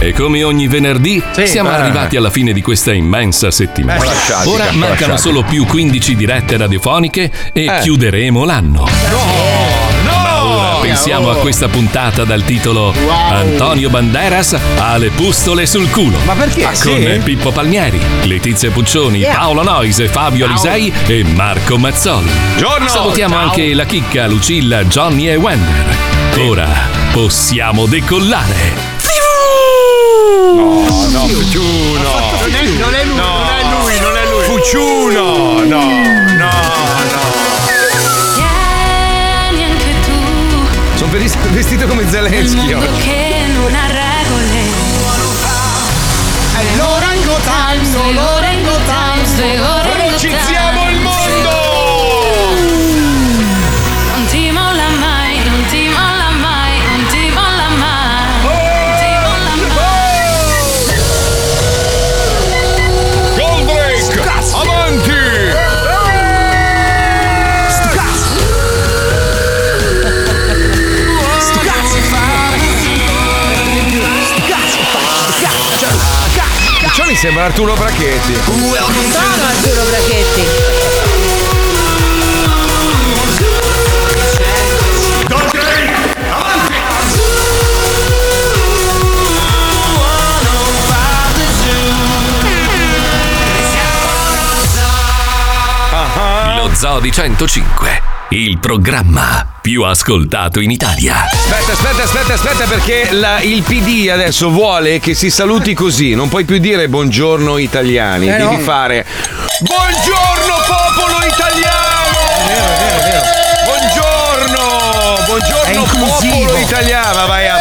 E come ogni venerdì Sì, siamo eh. arrivati alla fine di questa immensa settimana. Eh, lasciati, Ora mancano lasciati. solo più 15 dirette radiofoniche e Eh. chiuderemo l'anno. Ma ora pensiamo a questa puntata dal titolo Antonio Banderas ha le pustole sul culo. Ma perché? Con Sì? Pippo Palmieri, Letizia Puccioni, Yeah. Paolo Noise, Fabio Alisei e Marco Mazzoli. Buongiorno. Salutiamo Ciao. anche la chicca, Lucilla, Johnny e Wender. Ora possiamo decollare. No, no, Fuciuno. Non è, non è lui, non è lui, non è lui. Fuciuno. No, no, no. Sono vestito come Zelensky mondo oggi. che non ha regole. È l'Orango Times, The Orango Times, the Orango Velocizziamo Times. Sembra Arturo Brachetti. Sono Arturo Brachetti. Lo Zoo di 105, il programma più ascoltato in Italia. Aspetta, aspetta, aspetta, aspetta, perché la- il PD adesso vuole che si saluti così. Non puoi più dire buongiorno italiani, Eh, devi no. fare buongiorno popolo italiano! Buongiorno! Buongiorno popolo italiano! Vai a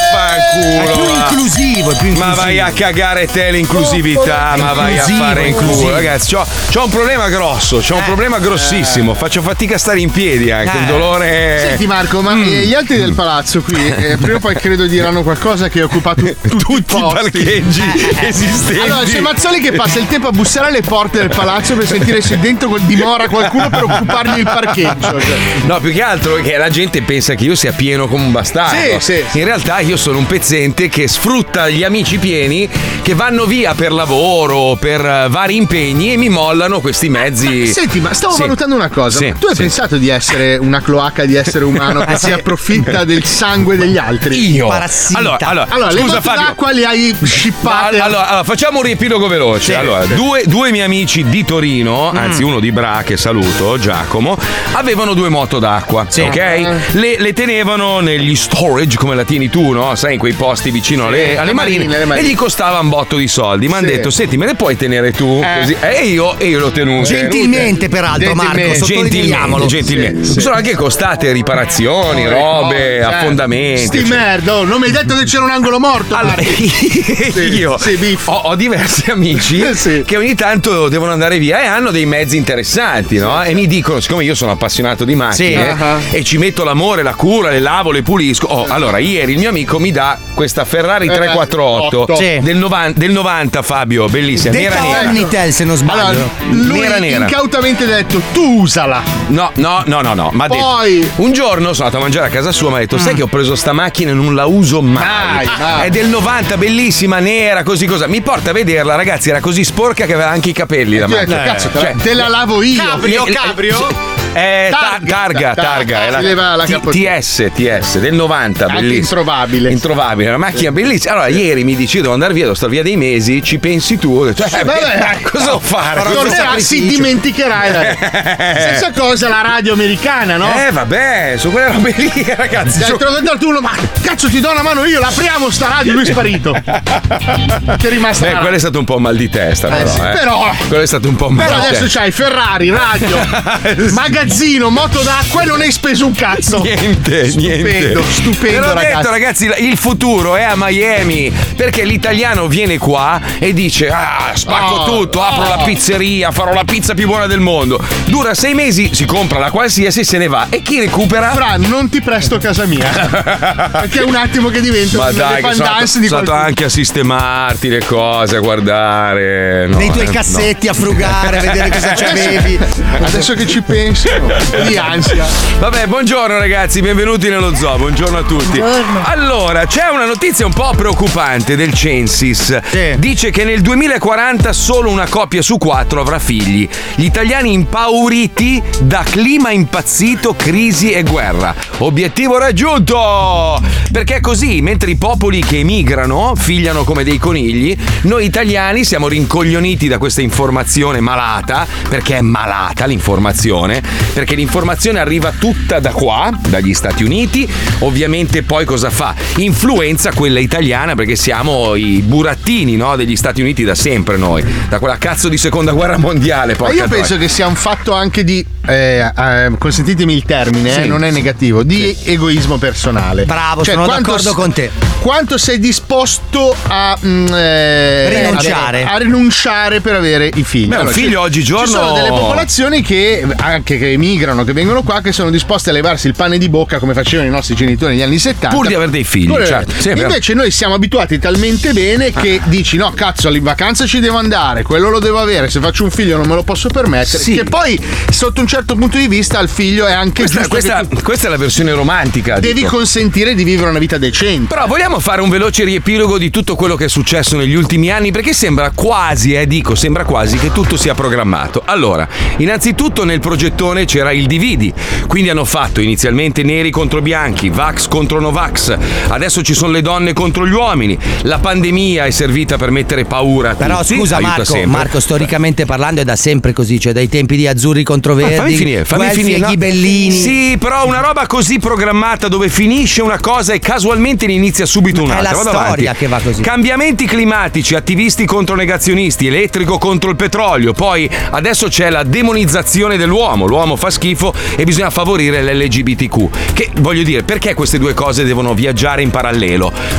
fanculo! È più va. inclusivo, è più inclusivo. Ma vai a cagare te l'inclusività, ma vai a fare in culo. inclusivo. Ragazzi, c'ho, c'ho un problema grosso, c'ho un problema grossissimo. Faccio fatica a stare in piedi anche, Eh. un dolore. Senti Marco, ma eh, gli altri del palazzo qui, eh, prima o poi credo diranno qualcosa che ha occupato tutti, Tutti i parcheggi esistenti. Allora c'è Mazzoli che passa il tempo a bussare alle porte del palazzo per sentire se dentro dimora qualcuno per occupargli il parcheggio. cioè. No, più che altro che la gente pensa che io sia pieno come un bastardo. Sì, sì. In realtà io sono un pezzente che sfrutta gli amici pieni che vanno via per lavoro, per eh, vari impegni e mi mollano questi mezzi. Senti, ma stavo Sì. valutando una cosa. Sì, tu hai sì. pensato di essere una cloaca di essere umano che si approfitta del sangue degli altri? Io. Parassita. Allora, allora, Allora, le scusa botte Fabio. d'acqua le hai scippate. Allora, allora, facciamo un riepilogo veloce. allora, due, due miei amici di Torino, Mm. anzi uno di Bra, che saluto, Giacomo, avevano due moto d'acqua. Ah. Ok? Le, le tenevano negli storage come la tieni tu, no? Sai, in quei posti vicino alle, le alle marine, marine, marine. E gli costava un botto di soldi. Mi hanno Sì. detto: Senti, me le puoi tenere tu? Eh. Così. E io, e io l'ho tenuto. Gentilmente, peraltro, Marco, Gentilmente. Gentilmente. Sì, sì. Sono anche costate riparazioni, robe, Oh, affondamenti. Sti eccetera. merda, oh, non mi hai detto che c'era un angolo morto. Allora, io sì, ho, ho diversi amici Sì. che ogni tanto devono andare via e hanno dei mezzi interessanti, no? E mi dicono, siccome io sono appassionato di macchine Sì. Ah. e ci metto l'amore, la cura, le lavo, le pulisco. Oh, allora, ieri il mio amico mi dà questa Ferrari Eh, 348 otto. Sì. del, novan- del 90, Fabio, bellissima, nera Detta nera. Omnitel, se non sbaglio. Allora, lui Nera, nera. incautamente ha detto tu usala. No, no, no, no, no. Ma Poi- un giorno sono andato a mangiare a casa sua, mi ha detto: Sai che ho preso sta macchina e non la uso mai. Mai, mai. È del 90, bellissima, nera, così cosa. Mi porta a vederla, ragazzi, era così sporca che aveva anche i capelli la Ti ho detto, macchina. cazzo, te, Cioè, la, te la lavo io. Cabrio, cabrio? Eh, ta- Targa. targa, targa, è la Si leva la T- capotina. TS, TS del 90, Anche bellissima. introvabile. Introvabile, una macchina bellissima. Allora, ieri mi dici devo andare via, devo stare via dei mesi, ci pensi tu? Ho detto, eh, Vabbè, cosa devo fare? Tornerà, si dimenticherà. Stessa cosa la radio americana, no? Eh, vabbè, su quelle robe lì, ragazzi. Dai, su- te tu, ma cazzo ti do una mano io, l'apriamo sta radio, lui è sparito. Ti è rimasta Beh, quello è stato un po' mal di testa, Eh, però. sì, eh. però- Quello è stato un po' mal Però di adesso testa. c'hai Ferrari, radio, magazzino, moto d'acqua e non hai speso un cazzo. Niente, niente. Stupendo, stupendo, l'ho ragazzi. detto, ragazzi, il futuro è a Miami. Perché l'italiano viene qua e dice: Ah, spacco Oh, tutto, apro oh. la pizzeria, farò la pizza più buona del mondo. Dura sei mesi, si compra la qualsiasi e se ne va. E chi recupera? Fra, non ti presto casa mia. Perché è un attimo che divento Ma dai, che sono andato, di qualcuno. anche a sistemarti le cose, a guardare. no, Nei tuoi eh, no. cassetti a frugare, a vedere cosa c'avevi. Adesso che ci penso, di ansia. Vabbè, buongiorno Buongiorno ragazzi, benvenuti nello zoo, buongiorno a tutti. Buongiorno. Allora, c'è una notizia un po' preoccupante del Censis. Sì. Dice che nel 2040 solo una coppia su quattro avrà figli. Gli italiani impauriti da clima impazzito, crisi e guerra. Obiettivo raggiunto! Perché è così, mentre i popoli che emigrano figliano come dei conigli, noi italiani siamo rincoglioniti da questa informazione malata, perché è malata l'informazione, perché l'informazione arriva tutta da qua, dagli Stati Uniti, ovviamente poi cosa fa? Influenza quella italiana perché siamo i burattini no, degli Stati Uniti da sempre noi, da quella cazzo di seconda guerra mondiale. Ma io penso troia. che sia un fatto anche di, eh, eh, consentitemi il termine, eh, Sì. non è negativo, di egoismo personale. Bravo, Cioè, sono d'accordo s- con te. Quanto sei disposto a mm, eh, Rinunciare. A, a rinunciare per avere i figli? Beh, un ci- figlio oggigiorno- Ci sono delle popolazioni che anche che emigrano, che vengono qua, che sono disposte a levarsi il pane di bocca come facevano i nostri genitori negli anni 70. Pur di avere dei figli, Pur di- Sì. Invece noi siamo abituati talmente bene che dici no, cazzo, in vacanza ci devo andare, quello lo devo avere, se faccio un figlio non me lo posso permettere. Sì. Che poi, sotto un certo punto di vista, al figlio è anche Questa, questa- tu questa è la versione romantica. devi dico. consentire di vivere una vita decente. Però vogliamo fare un veloce riepilogo di tutto quello che è successo negli ultimi anni perché sembra quasi, eh dico, sembra quasi che tutto sia programmato. Allora, innanzitutto nel progettone c'era il dividi, quindi hanno fatto inizialmente neri contro bianchi, Vax contro Novax, adesso ci sono le donne contro gli uomini, la pandemia è servita per mettere paura a Però tutti, scusa Marco. Marco, storicamente parlando è da sempre così, cioè dai tempi di azzurri contro Ma verdi, fammi finire, fammi finire. no? ghibellini. Sì, però una roba così programmata dove finisce una cosa e casualmente ne inizia subito È un'altra. la Vado storia avanti. che va così. Cambiamenti climatici, attivisti contro negazionisti, elettrico contro il petrolio. Poi adesso c'è la demonizzazione dell'uomo. L'uomo fa schifo e bisogna favorire l'LGBTQ. Che voglio dire, perché queste due cose devono viaggiare in parallelo?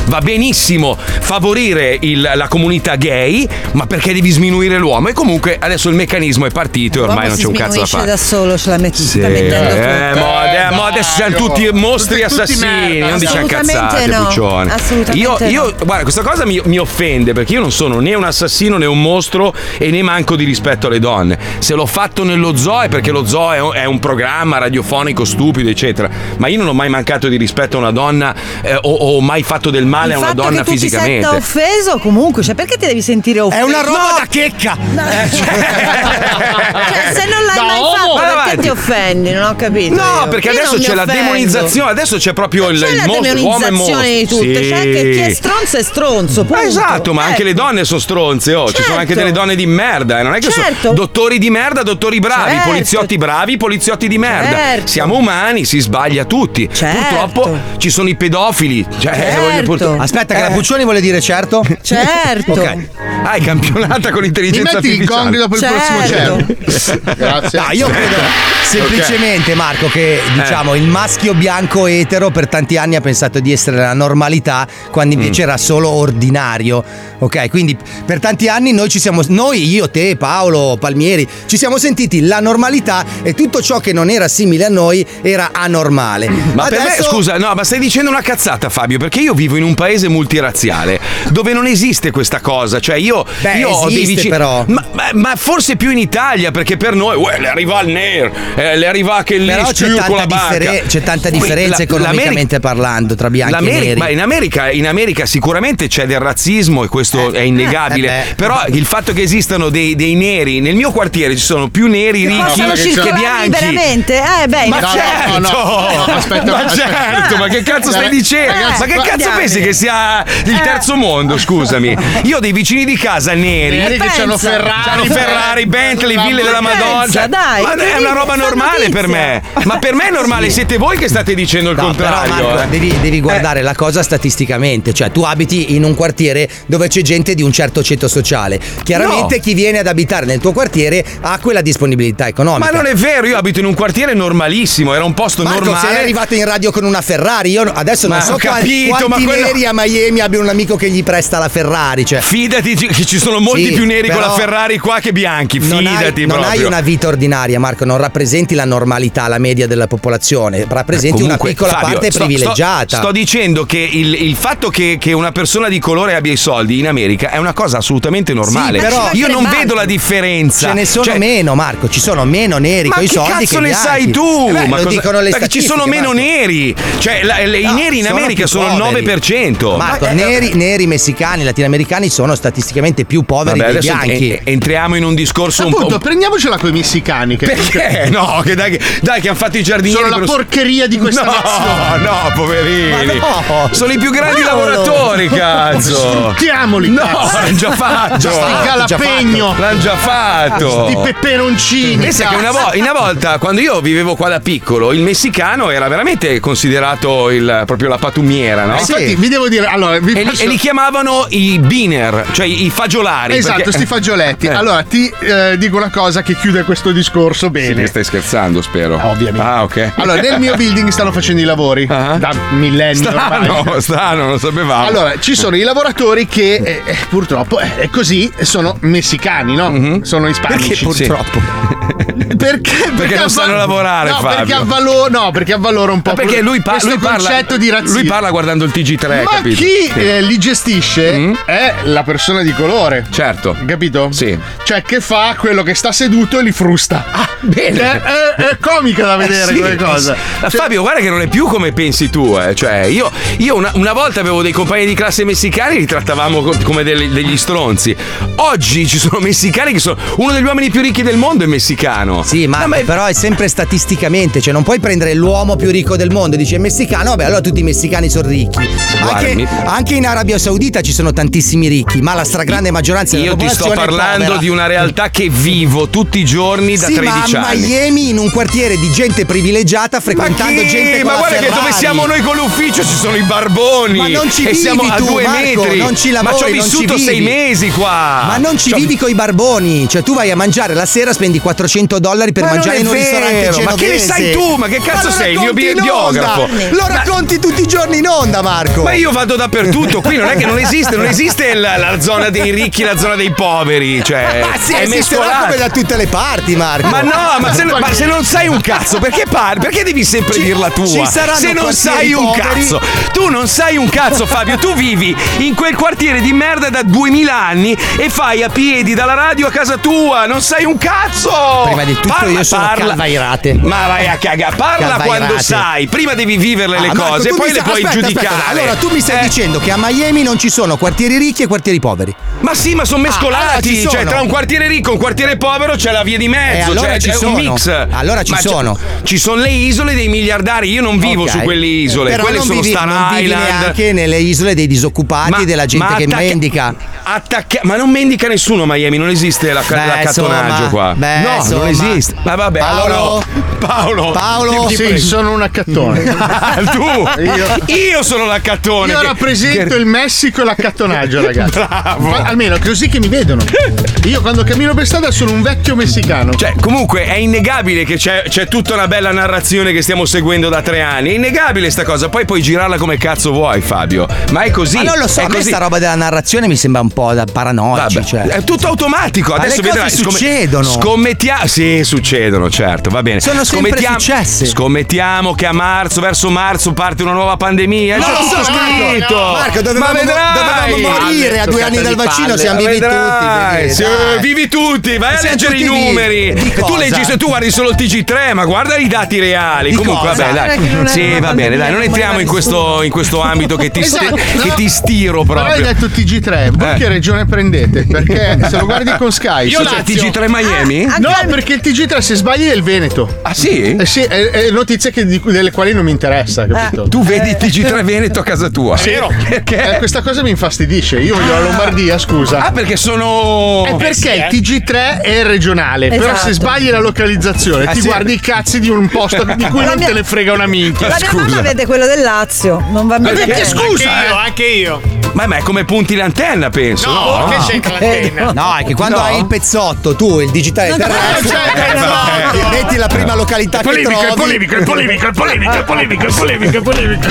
Va benissimo favorire il- la comunità gay, ma perché devi sminuire l'uomo? E comunque adesso il meccanismo è partito e ormai non c'è un cazzo da fare. da solo, ce la metti Sì, sta mettendo eh, mo, ade- mo adesso siamo oh. tutti mostri Tutti- tutti assassini, merda. non diciamo Assolutamente cazzate, no. Puccione. Assolutamente Io, io- no. guarda, questa cosa mi, mi offende perché io non sono né un assassino né un mostro e né manco di rispetto alle donne. Se l'ho fatto nello zoo è perché lo zoo è un, è un programma radiofonico stupido, eccetera. Ma io non ho mai mancato di rispetto a una donna eh, o, o mai fatto del male Il a una fatto donna che tu ti fisicamente. senta offeso comunque, cioè perché ti devi sentire offeso? È una roba da checca. Cioè, se non l'hai Da mai uomo. fatto, Vai perché avanti. ti offendi? Non ho capito. No, io. perché Io adesso c'è la offendo. demonizzazione, adesso c'è proprio il, C'è il la mostro, l'uomo è mostro. demonizzazione di tutto. Sì. C'è anche chi è stronzo è stronzo. punto. Esatto, ma anche Ecco. le donne sono stronze, oh. Ci sono Certo. anche delle donne di merda, eh. non è che Certo. sono dottori di merda, dottori bravi, Certo. poliziotti bravi, poliziotti di merda. Certo. Siamo umani, si sbaglia tutti. Certo. Purtroppo ci sono i pedofili. Cioè, Certo. voglio purtroppo- Aspetta, che Eh. la Puccioni vuole dire certo? Certo. Ok. Ah, è campionata con Mi l'intelligenza metti il artificiale. gong dopo il prossimo Certo. certo. Grazie. No, io credo semplicemente, Marco, che Eh. diciamo il maschio bianco etero per tanti anni ha pensato di essere la normalità, quando Mm. invece era solo ordinario. Ok, quindi per tanti anni noi ci siamo, noi, io, te, Paolo, Palmieri, ci siamo sentiti la normalità e tutto ciò che non era simile a noi era anormale. Ma per me, Adesso- scusa, no, ma stai dicendo una cazzata, Fabio, perché io vivo in un paese multirazziale dove non esiste questa cosa. Cioè, io, Beh, io ho dei vicini. però. Ma, ma- ma forse più in Italia, perché per noi, uè, le arriva il nero, eh, le arriva che lì Però c'è tanta, differen- c'è tanta differenza la- economicamente parlando tra bianchi e neri. ma in America, in America sicuramente c'è del razzismo e questo è innegabile. eh. Però il fatto che esistano dei, dei neri, nel mio quartiere ci sono più neri ricchi Possono che circolare bianchi. liberamente? Eh, beh, Ma No, no, certo! no, no, no, aspetta, ma aspetta. certo, ma che cazzo stai Ragazzi, dicendo? ragazzi, ma che cazzo diamine. pensi che sia il Eh. terzo mondo? Scusami. Io ho dei vicini di casa neri. Neri che pensa? c'hanno Ferrari. C'hanno Ferrari, Bentley, ville della Madonna. Dai, ma ti è una roba fa normale per me. Ma per me è normale, siete voi che state dicendo il No, però contrario. Marco, eh. devi, devi guardare la cosa statisticamente, cioè tu abiti in un quartiere dove c'è gente di un certo ceto sociale. Chiaramente No. chi viene ad abitare nel tuo quartiere ha quella disponibilità economica. Ma non è vero, io abito in un quartiere normalissimo, era un posto Marco, normale. sei arrivato in radio con una Ferrari. Io no- adesso non Ma so ho qua- capito, quanti ma quello- neri a Miami abbiano un amico che gli presta la Ferrari. Cioè, Fidati che ci sono molti Sì, più neri con la Ferrari qua che bianchi. non, hai, Fidati non hai una vita ordinaria, Marco. Non rappresenti la normalità, la media della popolazione. Rappresenti Comunque, una piccola Fabio, parte sto- privilegiata. Sto, sto dicendo che il, il fatto che, che una persona di colore abbia i soldi in America è una cosa assolutamente normale. Sì, però- io non Ma vedo la differenza. Ce ne sono Cioè, meno, Marco. Ci sono meno neri Ma con i soldi cazzo che ne bianchi. sai tu? Eh beh, Ma lo cosa- dico dicono le Perché ci sono meno neri. Cioè, la- le- i No, neri in sono America sono poveri. 9%. Marco, Ma- neri, neri, messicani, latinoamericani sono statisticamente più poveri Vabbè, dei bianchi. en- entriamo in un discorso un Appunto, po'. prendiamocela con i messicani. Che Perché? No, che dai, che, dai, che hanno fatto i giardinieri. Sono la porcheria di questa no, nazione. No, poverini. Ma no. Sono i più grandi Cavolo. lavoratori, cazzo. Sfruttiamoli, No, l'hanno già fatto. Sti calapegno. L'hanno già fatto. Sti peperoncini. Pensa che una, vo- una volta, quando io vivevo qua da piccolo, il messicano era veramente considerato il- proprio la patumiera, no? Eh, Infatti, vi devo dire, allora, vi E li, posso- e li chiamavano i beaner, cioè i fagiolari. Esatto, perché- sti fagioletti. Eh. Allora, ti eh, dico una cosa che chiude questo discorso Sì, bene. che stai scherzando, spero. Ovviamente. Ah, ok. Allora, nel mio building stanno facendo i lavori Ah. da millenni ormai. Strano, strano, non lo sapevamo. Allora, ci sono i lavoratori che eh, eh, purtroppo eh, è così, sono messicani, no? Mhm. Sono ispanici. Perché purtroppo? Perché, perché non avval- sanno lavorare, no, Fabio. Perché avvalora, no, perché avvalora un po' Ma perché lui, pa- questo lui parla, concetto di razzismo. lui parla guardando il TG3, Ma capito? chi Sì. eh, li gestisce Mm. è la persona di colore. Certo. Capito? Sì. Cioè, che fa quello che sta seduto e li frusta. Ah, bene. È, è- è comica da vedere Eh sì, come cosa. Cioè, Fabio, guarda che non è più come pensi tu, eh. Cioè, io, io una, una volta avevo dei compagni di classe messicani e li trattavamo co- come degli, degli stronzi. Oggi ci sono messicani che sono. Uno degli uomini più ricchi del mondo è messicano. Sì, ma, ma è- però è sempre statisticamente, cioè non puoi prendere l'uomo più ricco del mondo e dici è messicano, vabbè, allora tutti i messicani sono ricchi. Anche, anche in Arabia Saudita ci sono tantissimi ricchi, ma la stragrande maggioranza della Io ti sto parlando di una realtà che vivo tutti i giorni da sì, 13 ma a anni. Miami in un quartiere di gente privilegiata frequentando chi? gente con Ma guarda che dove siamo noi con l'ufficio ci sono i barboni. Ma non ci e vivi siamo a tu, due Marco, metri. non ci Ma lavori, ci ho vissuto sei mesi qua. Ma non ci Cioè, vivi coi barboni, cioè tu vai a mangiare la sera, spendi 400 dollari per Ma mangiare in un ristorante genovese. ma che ne sai tu? Ma che cazzo sei, il mio biografo? Lo racconti tutti i giorni in onda, Marco. Ma io vado dappertutto, qui non è che non esiste, non esiste la, la zona dei ricchi, la zona dei poveri, cioè Ma sì, è mescolato. come da tutte le parti, Marco. Ma no, ma se, ma se non sai un cazzo, perché parli? Perché devi sempre Ci- dirla tua? ci saranno se non sai un poveri. cazzo, tu non sai un cazzo, Fabio. Tu vivi in quel quartiere di merda da 2000 anni e fai a piedi dalla radio a casa tua. Non sai un cazzo. Prima di tutto Parla, io sono parla. calvairate. Ma vai a cagare, parla quando sai. Prima devi viverle le Ah, Marco, cose, tu poi mi le puoi aspetta, giudicare. Aspetta. Allora tu mi stai Eh, dicendo che a Miami non ci sono quartieri ricchi e quartieri poveri. Ma sì, ma sono Ah, allora mescolati. ci cioè, sono. tra un quartiere ricco e un quartiere povero c'è la via di mezzo. Eh, allora cioè, ci è sono. un mix. Allora ci Ma c'è- sono. Ci sono le isole dei miliardari. Io non vivo Ok. su quelle isole. Però quelle non sono vivi, Star non vivi Island. neanche nelle isole dei disoccupati, della gente ma che attacca- mendica. attacca- ma non mendica nessuno a Miami, non esiste la, Beh, l'accattonaggio insomma, qua. beh, no, insomma. non esiste. Ma vabbè, Paolo? allora. Paolo. Paolo? ti- ti Sì, sono un accattone. tu. Io- Io sono l'accattone. Io che- rappresento che- il Messico e l'accattonaggio, ragazzi. Bravo. Ma almeno così che mi vedono. Io quando cammino per strada sono un vecchio messicano. Cioè, comunque è innegabile che c'è, c'è tutta una bella narrazione che stiamo seguendo da tre anni. È innegabile sta cosa. Poi puoi girarla come cazzo vuoi, Fabio. Ma è così. Ma non lo so, è a me sta roba della narrazione mi sembra un po' da paranoici. Vabbè, cioè. È tutto automatico. Ma Adesso le cose vedrai. succedono. Scommettiamo. Sì, succedono, certo, va bene. Sono sempre scommettiamo, successe. Scommettiamo che a marzo, verso marzo, parte una nuova pandemia. Non C'è lo tutto so, scritto. Marco. Marco, dovevamo, Ma dovevamo morire a due anni dal vaccino, siamo vivi Vedrai, tutti. sì, dai. vivi tutti, vai a leggere i vivi. numeri. Tu leggi se tu guardi solo il TG3, ma guarda i dati reali. Di Comunque, cosa? vabbè, che dai. Sì, va bene, dai, non entriamo in questo, in questo ambito che ti, Esatto, che no. ti stiro Però hai proprio. detto TG3, voi Eh. che regione prendete? Perché se lo guardi con Sky. Io c'è TG3 Miami? Ah, No, anche- perché il TG3 se sbagli è il Veneto. Ah sì? Eh sì, è, che- di- delle quali non mi interessa, capito? Tu vedi TG3 Veneto a casa tua. vero. Perché? Eh, questa cosa mi infastidisce. Io voglio la Lombardia, scusa. Ah, perché sono. È perché il TG3 è regionale, però Esatto. se sbagli la localizzazione Ah, ti sì. guardi i cazzi di un posto di cui non mia- te ne frega una minchia. La mia scusa. mamma vede quello del Lazio, non va bene. Perché scusa? Anche io, eh? anche io. Ma, ma è come punti l'antenna, penso. No, che c'entra l'antenna? No, è che quando No. hai il pezzotto, tu il digitale terrestre, Eh, vabbè. metti la prima località che trovi. è polemico, è polemico, è polemico, è polemico, è polemico.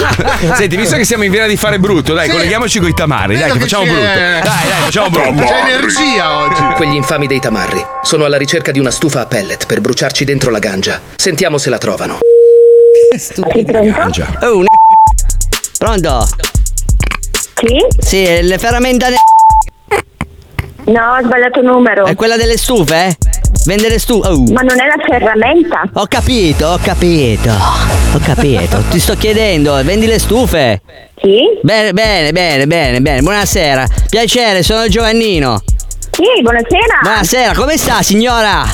Senti, visto che siamo in vena di fare brutto, dai, Sì. colleghiamoci con i tamari. Dai, che che facciamo c'è- brutto. Dai, dai, facciamo brutto. C'è energia oggi. Quegli infami dei tamarri. Sono alla ricerca di una stufa a pellet per bruciarci dentro la gangia. Sentiamo se la trovano. Oh, un Pronto? Sì? Sì, le ferramenta ne- No, ho sbagliato numero. è quella delle stufe? eh? Vende le stufe. Oh. Ma non è la ferramenta? Ho capito, ho capito. Ho capito. Ti sto chiedendo, vendi le stufe? Sì? Bene, bene, bene, bene, bene. Buonasera. Piacere, sono Giovannino. Sì, buonasera. Buonasera, come sta signora?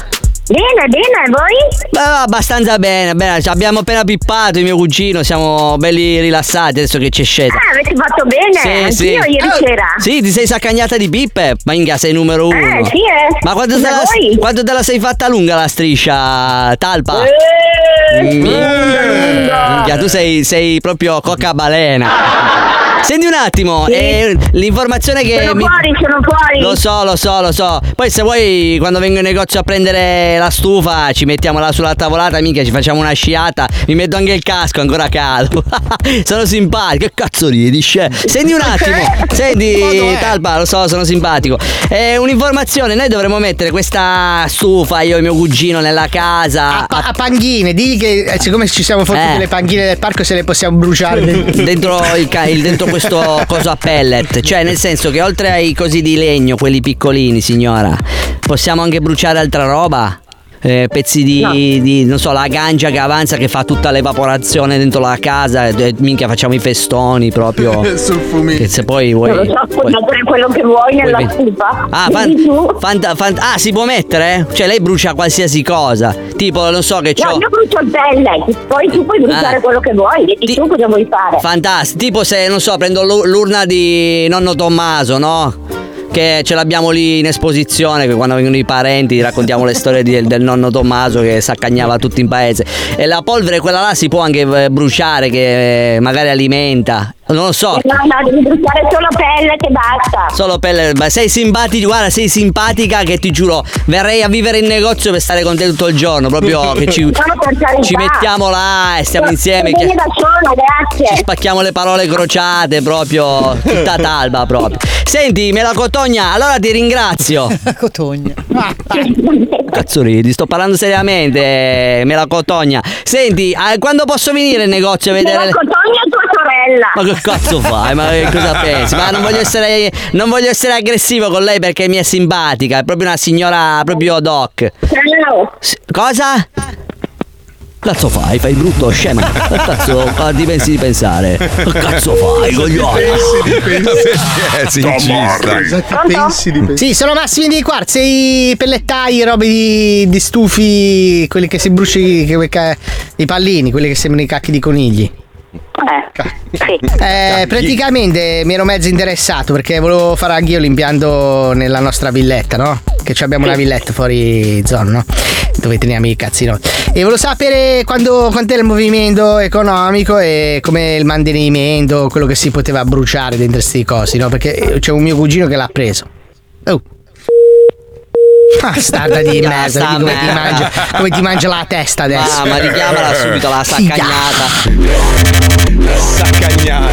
Bene, bene, e voi? Beh, abbastanza bene, bene. Ci Abbiamo appena pippato, il mio cugino, siamo belli rilassati adesso che c'è scesa. Ah, avete fatto bene. Sì, Anch'io sì. ieri sera. Sì, ti sei saccagnata di pippe? Minchia, sei numero uno. Eh, sì, eh. Ma quanto te, la, voi? quanto te la sei fatta lunga la striscia, talpa? Eh, lunga. Minchia, tu sei, sei proprio coca balena. Senti un attimo, eh, l'informazione che. Sono mi- fuori, sono fuori. Lo so, lo so, lo so. Poi se vuoi quando vengo in negozio a prendere la stufa ci mettiamo là sulla tavolata, mica ci facciamo una sciata, mi metto anche il casco ancora caldo. sono simpatico, che cazzo ridi? scè? Senti un attimo, senti Talpa, lo so, sono simpatico. Eh, un'informazione, noi dovremmo mettere questa stufa, io e mio cugino nella casa. A, pa- a panghine, digli che eh, siccome ci siamo fottute Eh. le panghine del parco se le possiamo bruciare. dentro, il ca- il- dentro questo coso a pellet. Cioè, nel senso che oltre ai cosi di legno, quelli piccolini, signora, possiamo anche bruciare altra roba. Eh, pezzi di, di, non so, la gancia che avanza che fa tutta l'evaporazione dentro la casa. e- minchia, facciamo i festoni proprio. Sul fumino. Che se poi vuoi. Non lo so, puoi mettere quello che vuoi nella vuoi- stufa. Ah, fan- fanta- fan- ah, si può mettere? Cioè, lei brucia qualsiasi cosa. Tipo, non so che No, c'ho. io brucio il pellet, poi tu puoi bruciare Ah. quello che vuoi, vedi Ti- tu cosa vuoi fare. Fantastico, tipo se non so, prendo l'u- l'urna di nonno Tommaso, no? Che ce l'abbiamo lì in esposizione, che quando vengono i parenti raccontiamo le storie di- del nonno Tommaso che s'accagnava tutto in paese. E la polvere, quella là, si può anche eh, bruciare, che eh, magari alimenta. Non lo so. No, no, devi bruciare solo pellet e basta. Solo per ma sei simpatica, guarda, sei simpatica che ti giuro, verrei a vivere in negozio per stare con te tutto il giorno, proprio che ci, No, ci mettiamo là e stiamo insieme. Vieni che- da solo, ci grazie. spacchiamo le parole crociate proprio tutta talba proprio. Senti, me la cotogna, allora ti ringrazio. Cotogna. Cazzo ridi, sto parlando seriamente, eh, me la cotogna. Senti, eh, quando posso venire in negozio a Me vedere la le- cotogna tua sorella. Ma che cazzo fai? Ma che cosa pensi? Ma non voglio essere non voglio essere aggressivo con lei perché mi è simpatica, è proprio una signora proprio doc. Ciao. S- Cosa? Cazzo fai? Fai brutto scema. Cazzo ti pensi di pensare? Che cazzo fai, coglione? Sta. Cosa ti pensi di pensare? Sì, sono Massimi di Quarz, i pellettai, robe di, di stufi, quelli che si bruci, che- che- i pallini, quelli che sembrano i cacchi di conigli. Eh, sì. Eh, praticamente mi ero mezzo interessato perché volevo fare anch'io l'impianto nella nostra villetta, no? Che ci abbiamo una villetta fuori zona, no? Dove teniamo i cazzi no? E volevo sapere quando, quant'era il movimento economico e come il mantenimento, quello che si poteva bruciare dentro questi cosi, no? Perché c'è un mio cugino che l'ha preso. Oh. Bastarda di merda, come ti, merda. mangia, come ti mangia la testa adesso. Ah, ma richiamala subito la saccagnata. Saccagnata.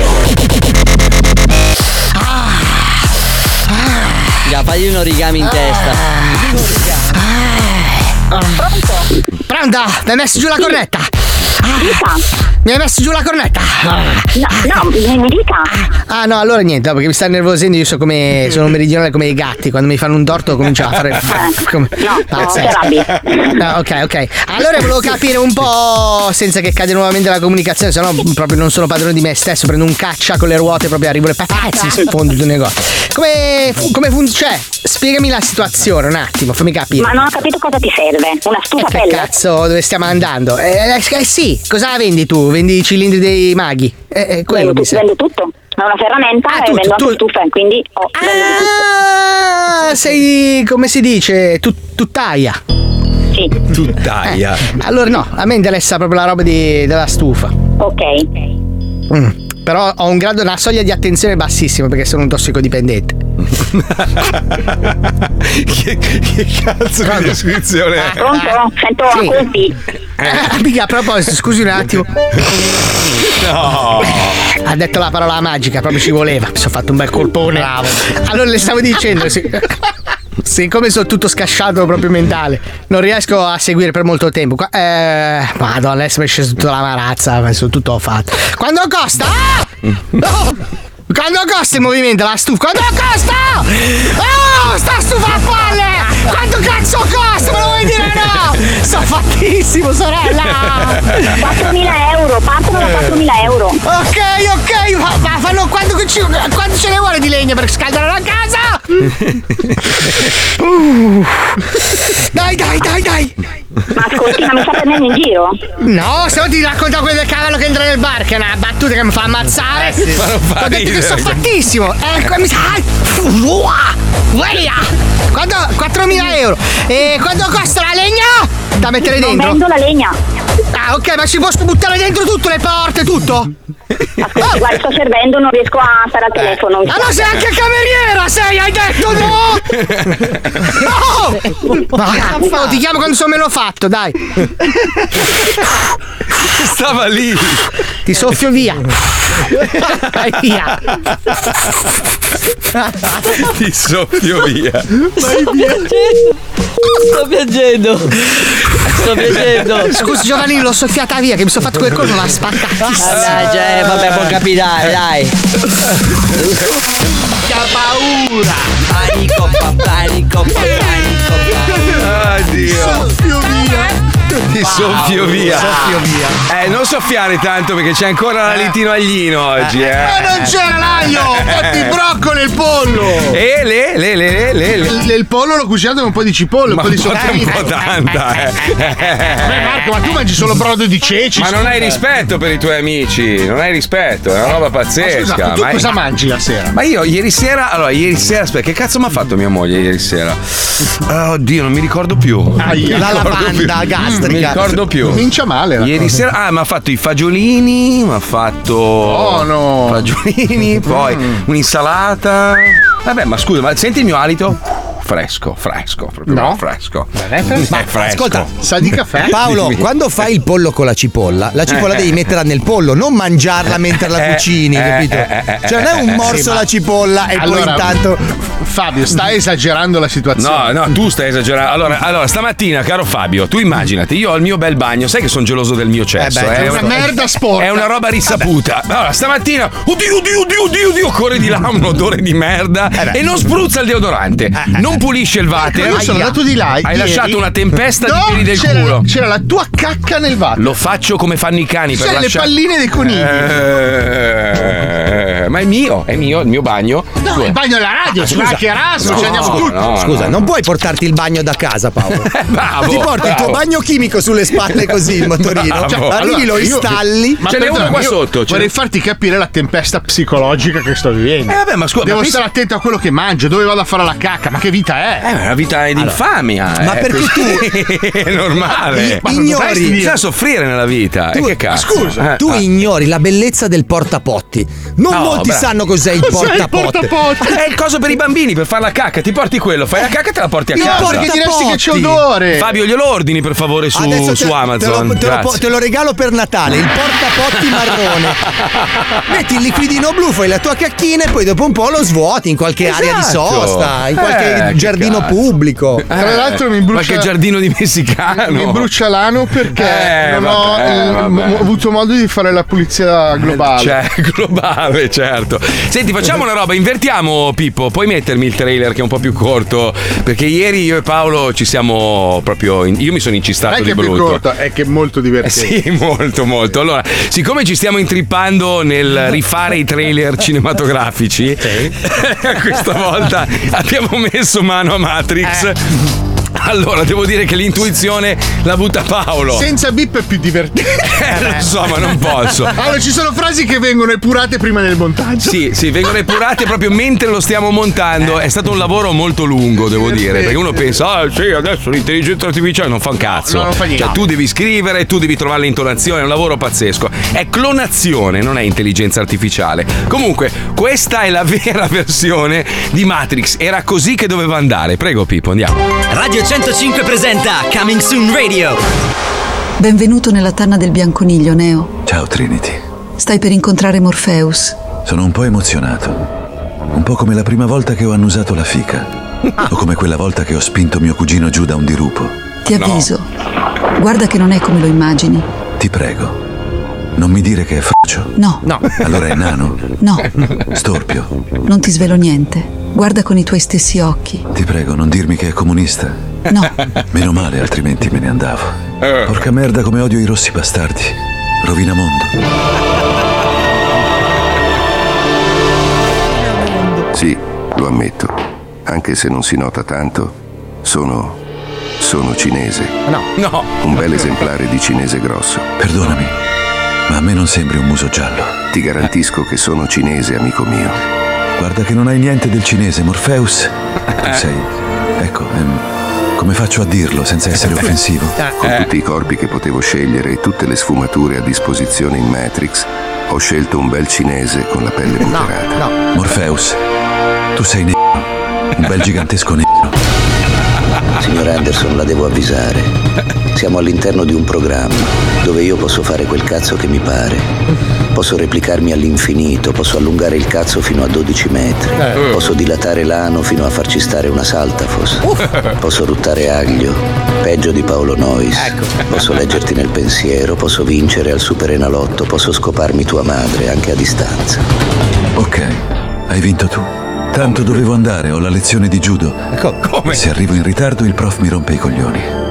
Ya, fagli un origami in testa. Pronto? Mi hai messo giù la cornetta? Mi hai messo giù la cornetta? No, no, mi mi dica. Ah no, allora niente, no, perché mi sta nervosendo, io so come sono meridionale come i gatti, quando mi fanno un torto comincio a fare come No, pazzesco. No, ok, ok. Allora volevo capire un po' senza che cade nuovamente la comunicazione, se no proprio non sono padrone di me stesso, prendo un caccia con le ruote proprio arrivo le pezzi, sfondo tutto il negozio. Come, come funziona? Cioè, spiegami la situazione un attimo, fammi capire. Ma non ho capito cosa ti serve. Una stufa Eh, che cazzo, dove stiamo andando? Eh, eh, eh, sì, cosa la vendi tu? Vendi i cilindri dei maghi? Eh, eh, quello Vendo, tu- vendo tutto. È una ferramenta Ah, e tutto, vendo anche tu- stufe, quindi ho vendo di tutto. Ah, sei, come si dice, tut- tuttaia. Sì, Tuttaia. Allora no, a me interessa proprio la roba di- della stufa. ok. Mm. Però ho un grado, una soglia di attenzione bassissima perché sono un tossicodipendente. che, che cazzo di descrizione è? Pronto? Sento Sì. acuti. Eh, mica, a proposito, scusi un attimo. No. Ha detto la parola magica, proprio ci voleva. Mi sono fatto un bel colpone. Bravo. Allora le stavo dicendo, sì. Siccome sono tutto scasciato proprio mentale, non riesco a seguire per molto tempo. Qua- Eh, madonna, adesso mi è scesa tutta la marazza, ma sono tutto fatto. Quando costa? Ah! No! Quando costa il movimento, la stufa? Quando costa? Oh, sta stufa a palle! Quanto cazzo costa? Me lo vuoi dire no! Sono fattissimo, sorella! 4.000 euro, partono da 4.000 euro. Ok, ok, ma, ma fanno quanto, quanto ce ne vuole di legno per scaldare la casa? Uh. Dai, dai, dai, dai! Ma ascolti, ma mi sta prendendo in giro? No, se no ti racconta quello del cavallo che entra nel bar, che è una battuta che mi fa ammazzare. Eh sì. Ma non fa Ho detto che sono fattissimo. Ecco, mi sa. Uah, Via! Quanto? 4.000 euro. E quanto costa la legna? Da mettere Non dentro? vendo la legna. Ah, ok, ma ci posso buttare dentro tutto, le porte, tutto? Ascolti, guarda, sto servendo, non riesco a stare al telefono. Ah, no, sei anche cameriera, sei, hai detto no! No! Vaffanculo, ti chiamo quando sono meno fatto, dai. Stava lì. Ti soffio via. Vai via. Ti soffio via. Sto piangendo. Sto piangendo. Scusa Giovanni, l'ho soffiata via, che mi sono fatto quel colpo, ma spaccatissimo. Ah, dai, cioè, vabbè, può capitare, dai. Che paura! Panico, pa, panico, pa, panico, pa. Oddio. Soffio via. Ti soffio via. Soffio via. Eh, non soffiare tanto perché c'è ancora l'alitino aglino oggi, eh. Ma non c'era l'aglio! Fatti i broccoli e il pollo! E le, le, le, le, le. Il, il pollo l'ho cucinato con un po' di cipolla, un Ma po' di sottile. un po' tanta, eh. Beh, Marco, ma tu mangi solo brodo di ceci. Ma non hai rispetto per i tuoi amici, non hai rispetto, è una roba pazzesca. Scusa, tu ma- cosa mangi la sera? Ma io ieri sera, allora ieri sera, aspetta, che cazzo mi ha fatto mia moglie ieri sera? Ah, oddio, non mi ricordo più. Aia. La lavanda più. Non mi ricordo più. Comincia male la Ieri cosa. sera, ah, mi ha fatto i fagiolini, mi ha fatto. Oh, no. Fagiolini, poi un'insalata. Vabbè, ma scusa, ma senti il mio alito? Fresco, fresco, proprio No. fresco. fresco? È fresco. Ascolta, Sa di caffè? Paolo, Dimmi. quando fai il pollo con la cipolla, la cipolla Eh. devi metterla nel pollo, non mangiarla mentre la Eh, cucini, eh, capito? eh, eh, Cioè, non è un eh, morso sì, ma- la cipolla e poi Allora, intanto. Fabio, stai esagerando la situazione. No, no, tu stai esagerando. Allora, allora, stamattina, caro Fabio, tu immaginati, io ho il mio bel bagno, sai che sono geloso del mio cesso. Eh beh, è È una merda sporca. È una roba risaputa. Allora, stamattina, oddio, oddio, oddio, oddio, oddio, corre di là un odore di merda Eh e non spruzza il deodorante. Non pulisce il water. io sono Aia. andato di là. Hai ieri. lasciato una tempesta No, di peli del c'era, culo. C'era la tua cacca nel vaso. Lo faccio come fanno i cani per C'è le lasciare. palline dei conigli. Eh, ma è mio, è mio, il mio bagno. No, Scusa. il bagno alla radio, si va anche Erasmo, no, ci andiamo tutti. no, Scusa, no. non puoi portarti il bagno da casa, Paolo. bravo, Ti porti il tuo bagno chimico sulle spalle così il motorino. Bravo. Cioè, arrivi, lo Allora, io- installi. Ma Ce n'è uno perdonami, io sotto, Vorrei farti capire la tempesta psicologica che sto vivendo. Eh, vabbè, ma scusa, Devo stare attento a quello che mangio, dove vado a fare la cacca, ma che vita è? Eh, è una vita di infamia. ma eh, perché così. è normale. Ma Ignori- Bisogna soffrire nella vita. Tu- e che cazzo? scusa, Eh, Tu ah. ignori la bellezza del portapotti. Non No, molti bravo. sanno cos'è il Cos'è il portapotti. portapotti? È il coso per i bambini per fare la cacca. Ti porti quello, fai la cacca e te la porti a No, casa. perché diresti che c'è Portapotti. odore. Fabio, glielo ordini per favore su, te, su te Amazon. lo, te, lo, te lo regalo per Natale, il portapotti marrone. Metti il liquidino blu, fai la tua cacchina e poi dopo un po' lo svuoti in qualche area di Esatto. sosta, in qualche Eh, giardino cazzo. pubblico. Tra l'altro mi brucia- Qualche giardino di messicano. Mi brucia l'ano perché Eh, non vabbè, ho eh, vabbè. m- avuto modo di fare la pulizia globale. Cioè, globale, certo. Senti, facciamo una roba, invertiamo Pippo, puoi mettermi il trailer che è un po' più corto, perché ieri io e Paolo ci siamo proprio... in- io mi sono non incistato è che di è più brutto. corta, è che è molto Eh divertente. sì, molto, molto. Allora, siccome ci stiamo intrippando nel rifare i trailer cinematografici, questa volta abbiamo messo mano a Matrix. Allora, devo dire che l'intuizione la butta Paolo. Senza bip è più divertente. Eh, lo so, ma non posso. Allora, ci sono frasi che vengono epurate prima del montaggio. Sì, sì, vengono epurate proprio mentre lo stiamo montando. È stato un lavoro molto lungo, devo dire. Perché uno pensa, ah sì, adesso l'intelligenza artificiale non fa un cazzo. No, non fa niente. Cioè, tu devi scrivere, tu devi trovare l'intonazione, è un lavoro pazzesco. È clonazione, non è intelligenza artificiale. Comunque, questa è la vera versione di Matrix. Era così che doveva andare. Prego, Pippo, andiamo. Radio 105 presenta Coming Soon Radio. Benvenuto nella tanna del bianconiglio, Neo. Ciao Trinity. Stai per incontrare Morpheus. Sono un po' emozionato. Un po' come la prima volta che ho annusato la fica. O come quella volta che ho spinto mio cugino giù da un dirupo. Ti avviso. Guarda che non è come lo immagini. Ti prego. Non mi dire che è faccio. No, No. Allora è nano. no, Storpio. non ti svelo niente. Guarda con i tuoi stessi occhi. Ti prego, non dirmi che è comunista. No. Meno male, altrimenti me ne andavo. Porca merda come odio i rossi bastardi. Rovina mondo. Sì, lo ammetto. Anche se non si nota tanto, sono. sono cinese. No. No. Un bel esemplare di cinese grosso. Perdonami, ma a me non sembri un muso giallo. Ti garantisco che sono cinese, amico mio. Guarda che non hai niente del cinese, Morpheus. Tu sei. Ecco, ehm, come faccio a dirlo senza essere offensivo? Con tutti i corpi che potevo scegliere e tutte le sfumature a disposizione in Matrix, ho scelto un bel cinese con la pelle bucherata. Morpheus, tu sei nero. Un bel gigantesco nero. Signor Anderson, la devo avvisare. Siamo all'interno di un programma dove io posso fare quel cazzo che mi pare. Posso replicarmi all'infinito, posso allungare il cazzo fino a 12 metri. Eh. Posso dilatare l'ano fino a farci stare una saltafos. Posso ruttare aglio, peggio di Paolo Nois. Posso leggerti nel pensiero, posso vincere al superenalotto, posso scoparmi tua madre anche a distanza. Ok, hai vinto tu. Tanto dovevo andare, ho la lezione di judo. Come? Se arrivo in ritardo il prof mi rompe i coglioni.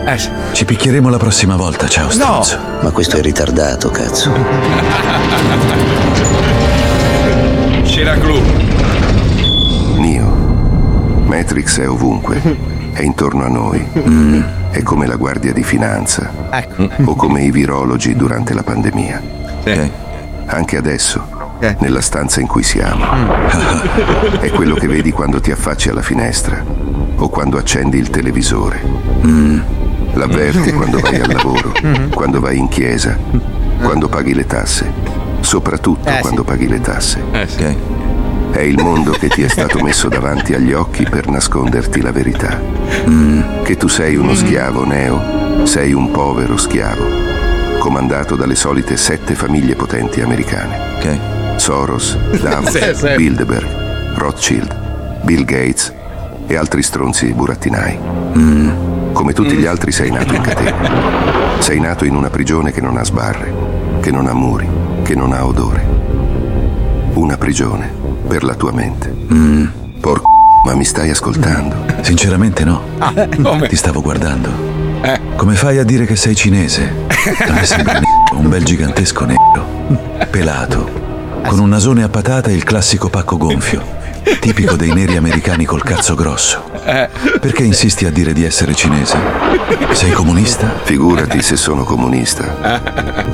Ci picchieremo la prossima volta, ciao stronzo. Ma questo è ritardato, cazzo. Scena clou. Neo. Matrix è ovunque. È intorno a noi. È come la guardia di finanza. O come i virologi durante la pandemia. Anche adesso, nella stanza in cui siamo. È quello che vedi quando ti affacci alla finestra o quando accendi il televisore. L'avverti quando vai al lavoro, quando vai in chiesa, quando paghi le tasse. Soprattutto quando paghi le tasse. È il mondo che ti è stato messo davanti agli occhi per nasconderti la verità. Che tu sei uno schiavo, Neo. Sei un povero schiavo. Comandato dalle solite sette famiglie potenti americane. Soros, Davos, Sì, sì. Bilderberg, Rothschild, Bill Gates e altri stronzi burattinai. Come tutti gli altri sei nato in catena. Sei nato in una prigione che non ha sbarre, che non ha muri, che non ha odore. Una prigione per la tua mente. Porco, ma mi stai ascoltando? Sinceramente no. come? Ti stavo guardando. Come fai a dire che sei cinese? A me sembra nero, un bel gigantesco nero. Pelato. Con un nasone a patata e il classico pacco gonfio. Tipico dei neri americani col cazzo grosso. Perché insisti a dire di essere cinese? Sei comunista? Figurati se sono comunista.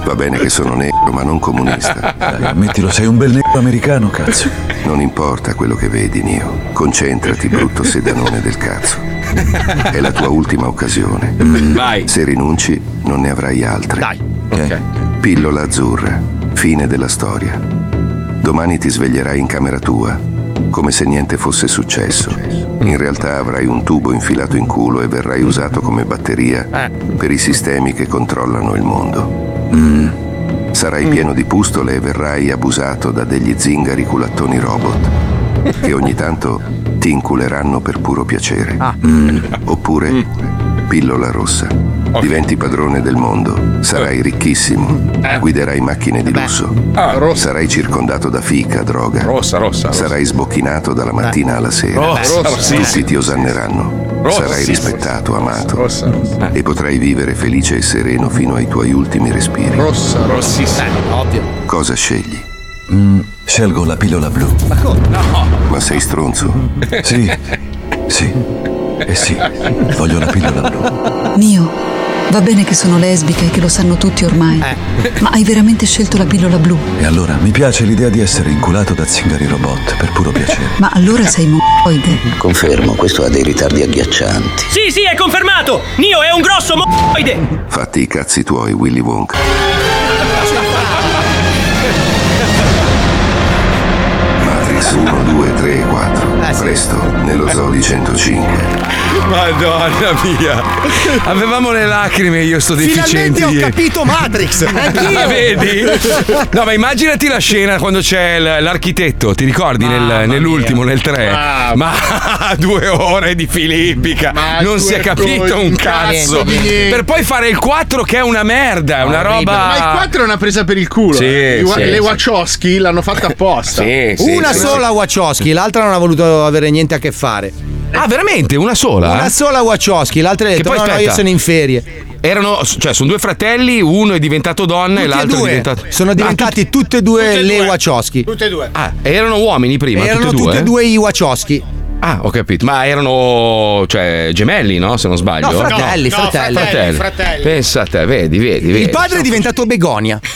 Va bene che sono nero, ma non comunista. Dai, ammettilo, sei un bel nero americano, cazzo. Non importa quello che vedi, Nio. Concentrati, brutto sedanone del cazzo. È la tua ultima occasione. Se rinunci, non ne avrai altre. Dai. Ok. Pillola azzurra. Fine della storia. Domani ti sveglierai in camera tua, come se niente fosse successo. In realtà avrai un tubo infilato in culo e verrai usato come batteria per i sistemi che controllano il mondo. Sarai pieno di pustole e verrai abusato da degli zingari culattoni robot che ogni tanto ti inculeranno per puro piacere. Oppure pillola rossa. Diventi padrone del mondo, sarai ricchissimo, guiderai macchine di lusso, sarai circondato da fica, droga, Rossa, rossa, rossa. sarai sbocchinato dalla mattina alla sera, Rossa, rossissima. tutti ti osanneranno, sarai Rossissima. rispettato, amato e potrai vivere felice e sereno fino ai tuoi ultimi respiri. Rossa, rossissima. ovvio. Cosa scegli? Mm, scelgo la pillola blu. Ma sei stronzo? Sì, sì. Eh sì, voglio la pillola blu. Nio, va bene che sono lesbica e che lo sanno tutti ormai. Ma hai veramente scelto la pillola blu? E allora, mi piace l'idea di essere inculato da zingari robot per puro piacere. Ma allora sei moide. Confermo, questo ha dei ritardi agghiaccianti. Sì, sì, è confermato! Nio è un grosso mo***oide! Fatti i cazzi tuoi, Willy Wonka. Matrix 1, 2, 3 e 4. Presto, nello zoo di 105. Madonna mia. Avevamo le lacrime io sto deficiente. Finalmente ho capito Matrix. Anch'io. Ma vedi? No, ma immaginati la scena quando c'è l- l'architetto, ti ricordi nel- nell'ultimo, nel 3? Ma due ore di filippica, non si è due capito un cazzo. cazzo di niente. Per poi fare il 4 che è una merda, è una roba. Ma il 4 è una presa per il culo. Sì, eh. I wa- sì, le sì. Wachowski l'hanno fatta apposta. Una sola Wachowski, l'altra non ha voluto avere niente a che fare. Ah, veramente? Una sola? Una sola Wachowski, l'altra ha Che detto poi no, no, io sono in ferie. Erano, cioè, sono due fratelli, uno è diventato donna e Tutti e l'altro è due. diventato. Sono Ah, diventati tutte e due le Wachowski. Tutte e due. Ah, erano uomini prima, Erano tutte e due? tutte e due i Wachowski. Ah, ho capito. Ma erano, cioè, gemelli, no? Se non sbaglio. No, fratelli, No, no, fratelli. fratelli, fratelli. Pensa a te, vedi, vedi, vedi. Il padre è diventato Begonia.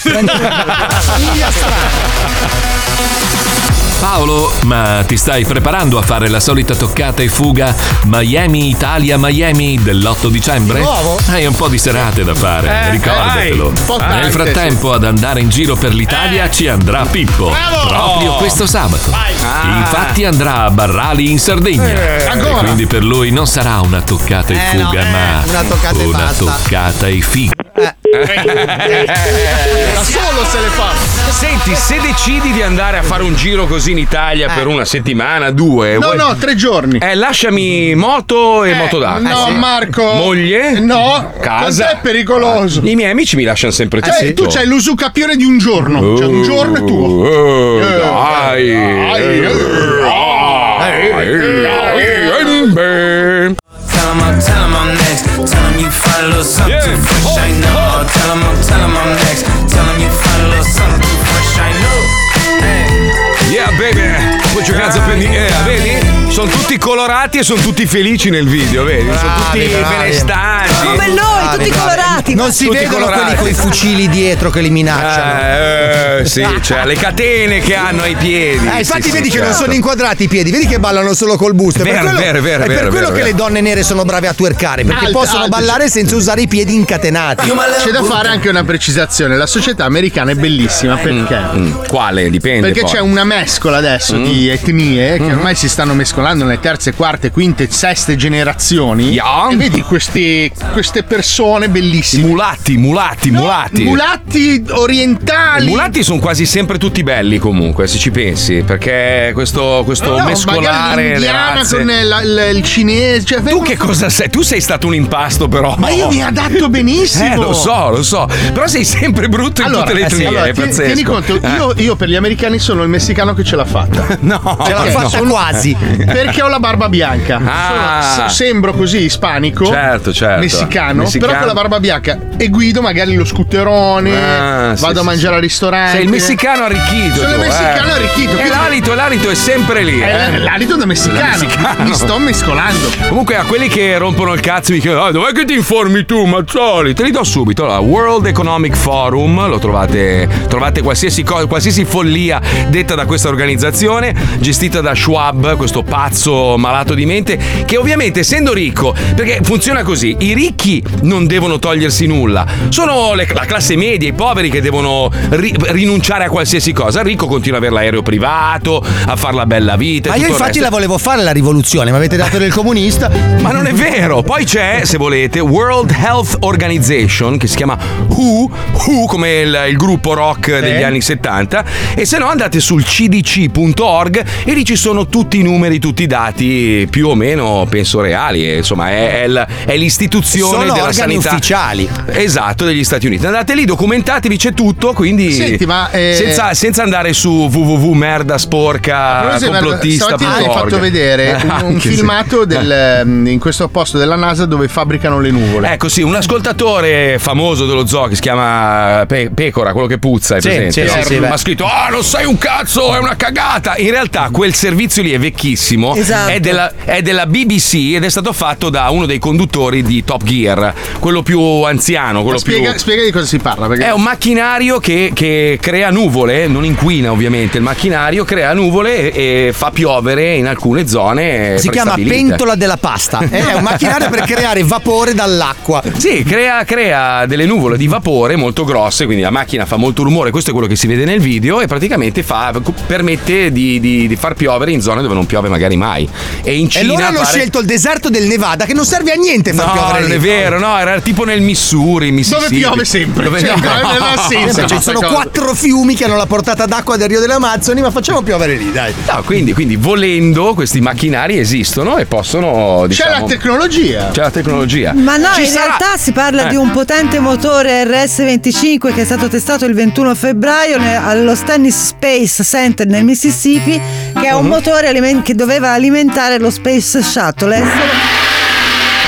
Paolo, ma ti stai preparando a fare la solita toccata e fuga Miami Italia Miami dell'8 dicembre? Di nuovo? Hai un po' di serate da fare, Eh, ricordatelo. tante, Nel frattempo ad andare in giro per l'Italia ci andrà Pippo, Bravo! proprio questo sabato. Ah. Infatti andrà a Barrali in Sardegna. Eh, E quindi per lui non sarà una toccata e Eh, no, fuga, eh, ma una toccata e una toccata e figa. Da solo se le fa. Senti, se decidi di andare a fare un giro così in Italia per una settimana, due. No, vuoi- no, tre giorni. Eh, lasciami moto e moto d'acqua. No, Eh, sì. Marco. Moglie? No, Casa? È pericoloso. I miei amici mi lasciano sempre Cioè, tutto. tu c'hai l'usucapione di un giorno. Cioè, un giorno è tuo. Oh, Eh, dai. dai. Tell him I'm, tell him I'm next. Tell you find a little something fresh, I up in the air, vedi? Sono tutti colorati e sono tutti felici nel video, vedi? sono tutti bravi. benestanti. Come noi, tutti colorati. Non si Tutti vedono colorati. quelli con i fucili dietro che li minacciano. Eh, eh, sì, cioè le catene che hanno ai piedi. Eh, infatti Sì, sì, vedi che non certo. sono inquadrati i piedi, vedi che ballano solo col busto. È per Vero, quello, vero, vero, è per vero, quello vero, che vero. le donne nere sono brave a twerkare, perché Alte, possono alte, ballare senza usare i piedi incatenati. C'è da fare anche una precisazione. La società americana è bellissima perché? Mm, Quale? Dipende. Perché poi. c'è una mescola adesso Mm. di etnie che ormai si stanno mescolando nelle terze, quarte, quinte, seste generazioni. Yeah. E vedi questi- queste persone bellissime. Mulatti, mulatti, mulatti. Mulatti orientali. I mulatti sono quasi sempre tutti belli comunque, se ci pensi, perché questo, questo No, mescolare le razze. con il, il- il cinese. Cioè, Tu che cosa sei? Tu sei stato un impasto però. Ma io mi adatto benissimo. Eh, lo so, lo so. Però sei sempre brutto in Allora, tutte le eh sì, etnie, allora, è pazzesco. tieni conto, Eh. io, io per gli americani sono il messicano che ce l'ha fatta. No, Ce l'ha fatta Sono- quasi. Perché ho la barba bianca. Ah. Sono- se- sembro così ispanico. Certo, certo. Messicano, Messicano. Però con la barba bianca. E guido magari lo scooterone. Ah, sì, vado a sì, mangiare sì. al ristorante. Sei il messicano arricchito. Sono il tu, messicano eh. arricchito. E l'alito, l'alito è sempre lì. Eh, eh. l'alito da messicano. Messicano. Mi sto mescolando. Comunque a quelli che rompono il cazzo mi chiedono "Ah, dov'è che ti informi tu Mazzoli? Te li do subito allora, World Economic Forum lo trovate trovate qualsiasi, qualsiasi follia detta da questa organizzazione gestita da Schwab questo pazzo malato di mente che ovviamente essendo ricco perché funziona così i ricchi non devono togliersi nulla sono le- la classe media i poveri che devono ri- rinunciare a qualsiasi cosa il ricco continua ad avere l'aereo privato a fare la bella vita Ma io infatti la volevo fare la rivoluzione, mi avete dato del comunista. Ma non è vero! Poi c'è, se volete, World Health Organization che si chiama WHO, WHO come il, il gruppo rock degli anni 70. E se no andate sul cdc.org e lì ci sono tutti i numeri, tutti i dati più o meno, penso, reali. E, insomma, è, è l- è l'istituzione Sono della sanità. ufficiali. Esatto, degli Stati Uniti. Andate lì, documentatevi, c'è tutto, quindi Senti, ma, eh, senza, senza andare su www.merda sporca Proposito di merda, complottista. Stamattina mi hai fatto vedere un, un sì. filmato del, mm, in questo posto della NASA dove fabbricano le nuvole. Ecco sì, un ascoltatore famoso dello zoo che si chiama Pe- Pecora, quello che puzza, è Sì, presente? sì, sì, sì, Ma beh. ha scritto, ah non sei un cazzo, è una cagata. In realtà quel servizio lì è vecchissimo, Esatto. è, della, è della BBC ed è stato fatto da uno dei conduttori di Top Gear, quello più anziano, quello spiega, più... spiega di cosa si parla. Perché... È un macchinario che, che crea nuvole, non inquina ovviamente, il macchinario crea nuvole e, e fa piovere in alcune zone. Si chiama pentola della pasta. È un macchinario per creare vapore dall'acqua. Sì, crea, crea delle nuvole di vapore molto grosse, quindi la macchina fa molto rumore, questo è quello che si vede nel video e praticamente fa- permette di, di- di far piovere in zone dove non piove magari mai. E in E Cina loro hanno pare- scelto il deserto del Nevada che non serve a niente far No, piovere non è vero, no, era tipo nel Missouri, Mississippi. piove sempre. Dove- Cioè, no. non ha senso. Eh ci sono cosa. quattro fiumi che hanno la portata d'acqua del Rio delle Amazzoni, ma facciamo piovere lì, dai. No, quindi, quindi volendo questi macchinari esistono e possono. C'è Diciamo, la tecnologia. C'è la tecnologia. Ma no, Ci in sarà- realtà si parla Eh. di un potente motore RS25 che è stato testato il 21 febbraio allo Stennis Space Center nel Mississippi, che è un Mhm. motore che doveva doveva alimentare lo Space Shuttle. Solo,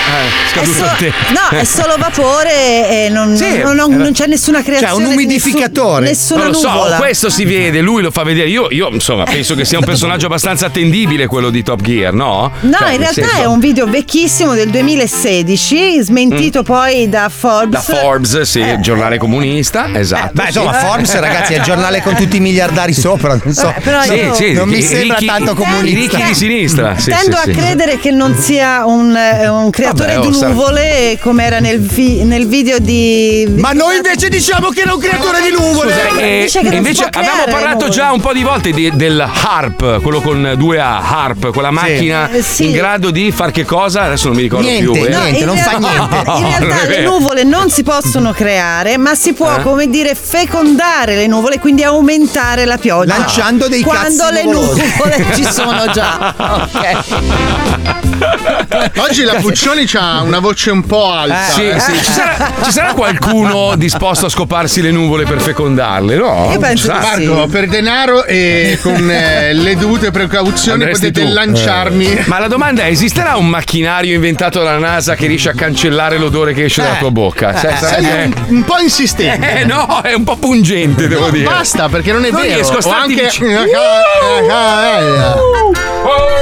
Eh, il tempo. no, è solo vapore e non, Sì, non- non- non c'è nessuna creazione. di nessun- Nessuna Non lo so, nuvola. questo si vede, lui lo fa vedere. Io, io, insomma, penso che sia un personaggio abbastanza attendibile quello di Top Gear, no? No, Cioè, in realtà senso- è un video vecchissimo del 2016, smentito poi da Da Forbes. Forbes, sì, il giornale comunista, esatto. Beh, insomma, sì. Forbes, ragazzi, è il giornale con tutti i miliardari sopra. Non so. Eh, però Sì, io- sì, non mi i sembra ricchi- tanto I comunista. ricchi di sinistra. Sì, Tendo sì, a sì. credere che non sia un, eh, un creatore Vabbè, oh, di sarà- nuvole come era nel, vi- nel video di. Ma noi invece diciamo che era un creatore di nuvole. Scusa, e- Dice che non invece si può abbiamo creare parlato nuvole. già un po' di volte di- del Harp, quello con due A, Harp, quella macchina Eh, sì. in grado di far che cosa? Adesso non mi ricordo Niente, più. eh. no, niente, in non fa realtà- niente. In realtà le nuvole non si possono creare, ma si può, Eh? come dire, fecondare le nuvole, quindi aumentare la pioggia. Lanciando dei Quando cazzi le nuvolosi. nuvole ci sono già. Oggi la Puccioni ha una voce un po' alta. Sì, eh. sì. Ci, sarà, ci sarà qualcuno disposto a scoparsi le nuvole per fecondarle, no? Io penso Marco, per denaro e con eh, le dovute precauzioni Andresti potete tu. lanciarmi. Eh. Ma la domanda è: esisterà un macchinario inventato dalla NASA che riesce a cancellare l'odore che esce dalla tua bocca? Cioè, Eh, Sei un, un po' insistente. Eh no, è un po' pungente, devo No, dire. Basta, perché non è Non vero. riesco a Ho starti anche una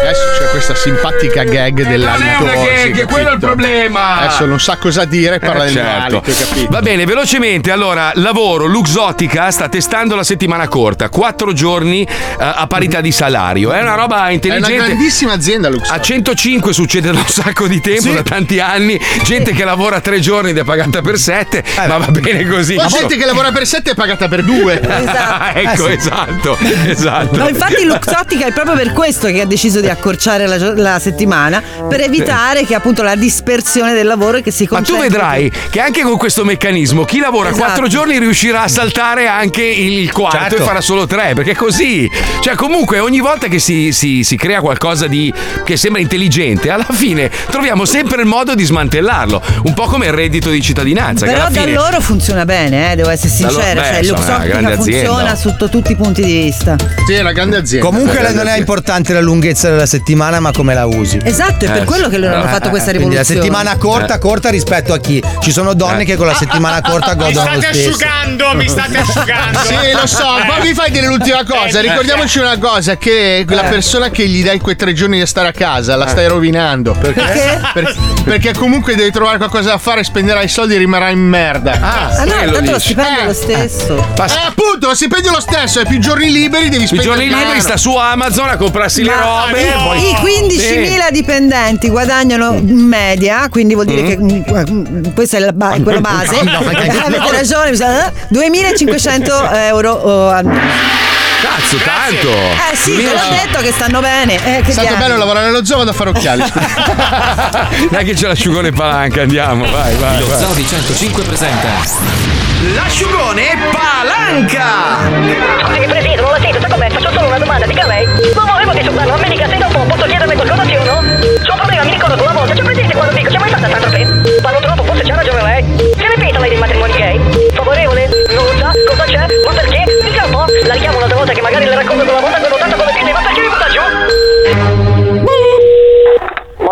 Adesso c'è questa simpatica gag dell'alito. Non è una sì, gag, quello è il problema. Adesso non sa cosa dire e parla Eh, del certo. capito? Va bene, velocemente. Allora, lavoro, Luxottica sta testando la settimana corta, quattro giorni eh, a parità di salario. È una roba È una intelligente. grandissima azienda, Lux. A 105 succede da un sacco di tempo, da tanti anni. Gente che lavora tre giorni ed è pagata per sette, ma va bene così. Insomma. gente che lavora per 7 è pagata per 2. ecco, Eh, esatto, esatto. No, infatti Luxottica è proprio per questo che ha deciso di accorciare la, la settimana per evitare che appunto la dispersione del lavoro e che si Ma tu vedrai che anche con questo meccanismo chi lavora Esatto. quattro giorni riuscirà a saltare anche il quarto Certo. e farà solo tre, perché è così. Cioè, comunque, ogni volta che si, si- si crea qualcosa di che sembra intelligente, alla fine troviamo sempre il modo di smantellarlo. Un po' come il reddito di cittadinanza. che Però da fine... loro funziona bene, eh, devo essere sincera. beh, cioè, è Luxottica grande azienda. funziona sotto tutti i punti di vista. Sì, è una grande azienda. Comunque grande non è azienda. importante la lunghezza della settimana, ma come la usi. Esatto, è per Eh, quello che loro eh, hanno fatto eh, questa Quindi la rivoluzione. Settimana corta, Eh. corta rispetto a chi? Ci sono donne Eh. che con la settimana corta Mi godono lo state stesso. asciugando, mi state asciugando. Sì, lo so, poi mi fai dire l'ultima cosa. Eh, Ricordiamoci una cosa: che la persona che gli dai quei tre giorni da stare a casa la stai rovinando. Perché? Per- perché comunque devi trovare qualcosa da fare, spenderai i soldi e rimarrai in merda. Ah, Ah no, quello tanto lo stipendio Eh. lo stesso. Eh, appunto, lo stipendio lo stesso, hai più giorni liberi, devi I spendere giorni liberi sta su Amazon a comprarsi le Ma robe. i, poi- i 15.000 dipendenti guadagnano in media, quindi vuol dire che mm, questa è la ba- quello base. No, Avete ragione, mi sa- eh? 2.500 euro oh, al mese. Cazzo, tanto. Eh sì, te l'ho detto che stanno bene. Eh, che È stato diavolo. bello lavorare allo zoo, vado a fare occhiali. Dai che c'è l'asciugone palanca, andiamo, vai, vai. Lo vai. Zoo di 105 presenta L'asciugone palanca! Scusi, Presidente, non la sento, sa com'è? Faccio solo una domanda, dica lei. Non volevo ma mi dica se dopo posso chiederle qualcosa, sì o no? C'è Sandra Pe? Parlo troppo, forse c'ha ragione lei. Che ne pensa lei dei matrimoni gay? Favorevole? Non lo sa? Cosa c'è? Ma perché? Dica un po', la richiamo un'altra volta che magari le racconto quella volta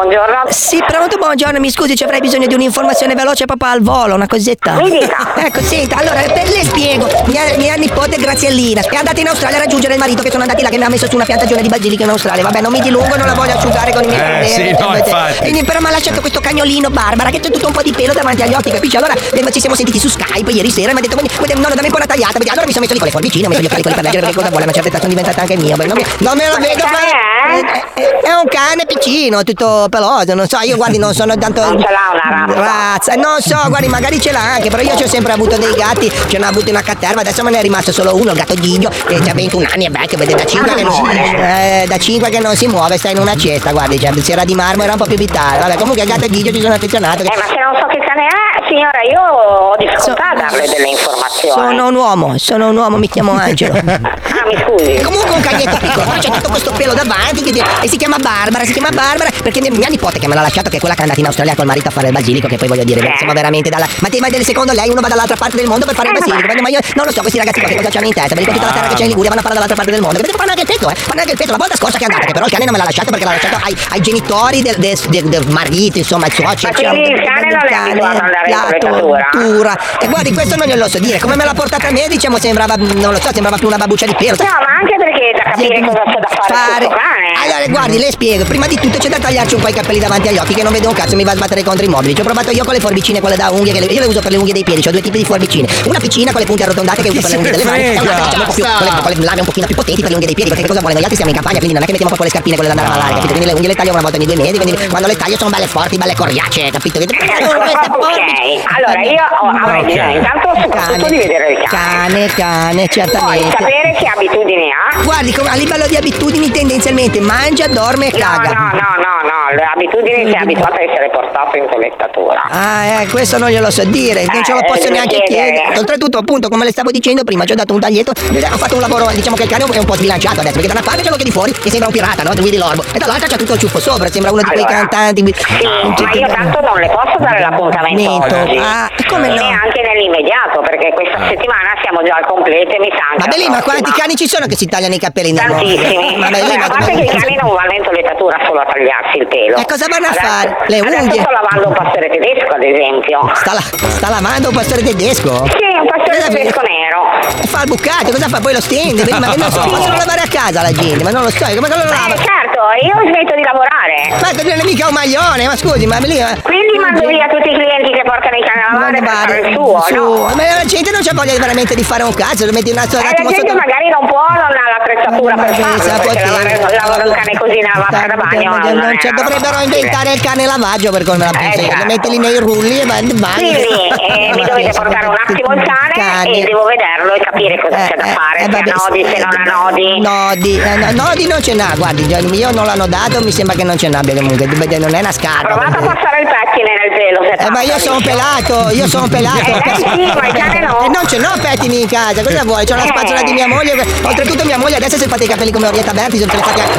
Buongiorno. Sì, pronto, buongiorno, mi scusi, ci avrei bisogno di un'informazione veloce proprio al volo, una cosetta. Mi dica. Ecco, senta, allora, per le spiego, mia, mia nipote Graziellina è andata in Australia a raggiungere il marito che sono andati là che mi ha messo su una piantagione di basilico in Australia. Vabbè, non mi dilungo, non la voglio asciugare con i miei Eh, problemi. sì, no, infatti. Quindi, però mi ha lasciato questo cagnolino Barbara che c'è tutto un po' di pelo davanti agli occhi, capisci? Allora eh, ci siamo sentiti su Skype ieri sera e mi ha detto, "Guardi, guardi, nonno, dammi un po' una tagliata. Vedi, Allora mi sono messo lì con le forbicine, ho messo gli occhiali con per leggere perché cosa vuole, a una certa età sono diventata anche mio. Non, mi, non me Ma che vedo fare. è? Eh, È un cane piccino, tutto peloso, non so, io guardi non sono tanto... Non ce l'ha una razza? razza. Non so, guardi magari ce l'ha anche, però io ci ho sempre avuto dei gatti, ce n'ho avuto una caterva, adesso me ne è rimasto solo uno, il gatto Gigio, che ha 21 anni, è vecchio, vede da 5 che non, eh, da 5 che non si muove, sta in una cesta, guardi, cioè, se era di marmo era un po' più vitale. Vabbè, comunque il gatto Gigio ci sono affezionato. Eh, ma se non so che cane è, signora, io ho difficoltà a darle delle informazioni. Sono un uomo, sono un uomo, mi chiamo Angelo. Ah, mi scusi. Comunque un cagnetto piccolo, c'è tutto questo pelo davanti che- e si chiama Barbara, si chiama Barbara perché mia, mia nipote che me l'ha lasciato che è quella che è andata in Australia col marito a fare il basilico, che poi voglio dire, Eh. siamo veramente dalla. Ma te, ma del- secondo lei uno va dall'altra parte del mondo per fare il basilico? Ma io non lo so, questi ragazzi qua che cosa c'hanno in testa, perché tutta la terra che c'è in Liguria vanno a fare dall'altra parte del mondo. Che fanno anche il petto, eh? Fanno anche il petto. La volta scorsa che è andata, che però il cane non me l'ha lasciato perché l'ha lasciato ai, ai genitori del, del- del- del marito, insomma, ai suoceri. Ma quindi il cane non è abituato ad andare la toilettatura? tortura. E guardi, questo non glielo so dire. Come me l'ha portata a me, diciamo, sembrava, non lo so, sembrava più una babuccia di pelo. No, ma anche perché da capire cosa c'è da fare, sul cane. Allora, guardi, le spiego. Prima di tutto c'è da tagliarci un po' i capelli davanti agli occhi, che non vedo un cazzo, mi va a sbattere contro i mobili. Ci ho provato io con le forbicine, quelle da unghie, che le- io le uso per le unghie dei piedi, ho due tipi di forbicine. Una piccina con le punte arrotondate che uso per le unghie delle mani, e un'altra che ce l'ho un po' più, con le, lame un pochino più potenti per le unghie dei piedi, perché cosa vuole? Noi altri siamo in campagna, quindi non è che mettiamo proprio le scarpine quelle da andare a malare, capito? Quindi le unghie le taglio una volta ogni due mesi, quindi quando le taglio sono belle forti, belle coriacee, capito? Ok, allora io ho- avrei Ok. bisogno intanto soprattutto di vedere il cane. Cane, cane, Poi certamente. sapere che abitudini ha. Guardi, a livello di abitudini tendenzialmente mangia, dorme e caga. no, no, no, no, le abitudini si è abituato a essere portato in toilettatura. Ah, eh, questo non glielo so dire, non ce lo Eh, posso devi neanche chiedere. chiedere. Oltretutto, appunto, come le stavo dicendo prima, ci ho dato un taglietto, ho fatto un lavoro, diciamo che il cane è un po' sbilanciato adesso, perché da una parte c'è l'occhio di fuori che sembra un pirata, no? Guidi l'orbo, e dall'altra c'è tutto il ciuffo sopra, sembra uno di quei Allora, cantanti. Sì, ma io tanto non le posso dare l'appuntamento. Oggi. Ah, come e no? neanche nell'immediato, perché questa settimana siamo già al completo e mi sa anche Vabbè lì, ma quanti cani ci sono che si tagliano i capelli nel mondo? Tantissimi. Vabbè, lì, ma a parte che i cani non vanno in toilettatura solo a tagliarsi il pelo. E cosa vanno a Adesso- fare? Le unghie? sto lavando un pastore tedesco, ad esempio. Sta, la- sta lavando un pastore tedesco? Sì, un pastore tedesco nero. E fa il bucato, cosa fa? Poi lo stende, ma non si possono lavare a casa la gente, ma non lo so, come lo lava? Eh, certo, io smetto di lavorare. Ma non è mica un maglione, ma scusi, ma lì. ma- Quindi mando via tutti i clienti che portano i cani a lavare per fare il suo, su. no? Ma la gente non c'ha voglia veramente di fare un cazzo, lo metti un attimo Eh, la gente sotto. magari non può, non ha l'attrezzatura per Vabbè, sa farlo, perché lavare un cane così nella vasca da bagno Non non dovrebbero inventare il cane lavaggio per come la pensi. Lo metti lì nei rulli e vai in bagno. Quindi eh, mi dovete portare un attimo il cane e devo vederlo e capire cosa c'è da fare, eh, se vabbè, ha nodi, se non ha nodi. Nodi, eh, no, nodi non ce n'ha, guardi, mio non l'hanno dato, mi sembra che non ce n'abbia comunque, non è una scarpa. Provate a passare il pettine nel pelo se Eh, ma io sono pelato, io sono pelato. Eh, sì, ma il cane no. Eh, non ce n'ho pettini in casa, cosa vuoi? C'ho la Eh. spazzola di mia moglie. Oltretutto mia moglie adesso si è fatta i capelli come Orietta Berti, se,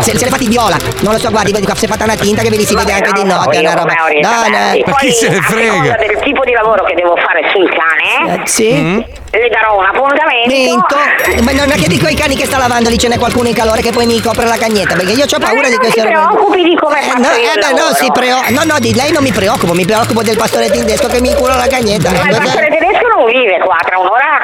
se, se ha fatti viola. Non lo so, guardi, si è fatta una tinta che ve li si vede anche di notte, una roba. No, no. Poi, a seconda del tipo di lavoro che devo fare sul cane, Eh, sì. Le darò un appuntamento. Mento. Ma non è che di quei cani che sta lavando lì ce n'è qualcuno in calore che poi mi copre la cagnetta, perché io ho paura di non queste ti robe. preoccupi di come Eh, no, eh, beh, no, si preo- no, no, di lei non mi preoccupo, mi preoccupo del pastore tedesco che mi incula la cagnetta. Ma il pastore tedesco non vive qua, tra un'ora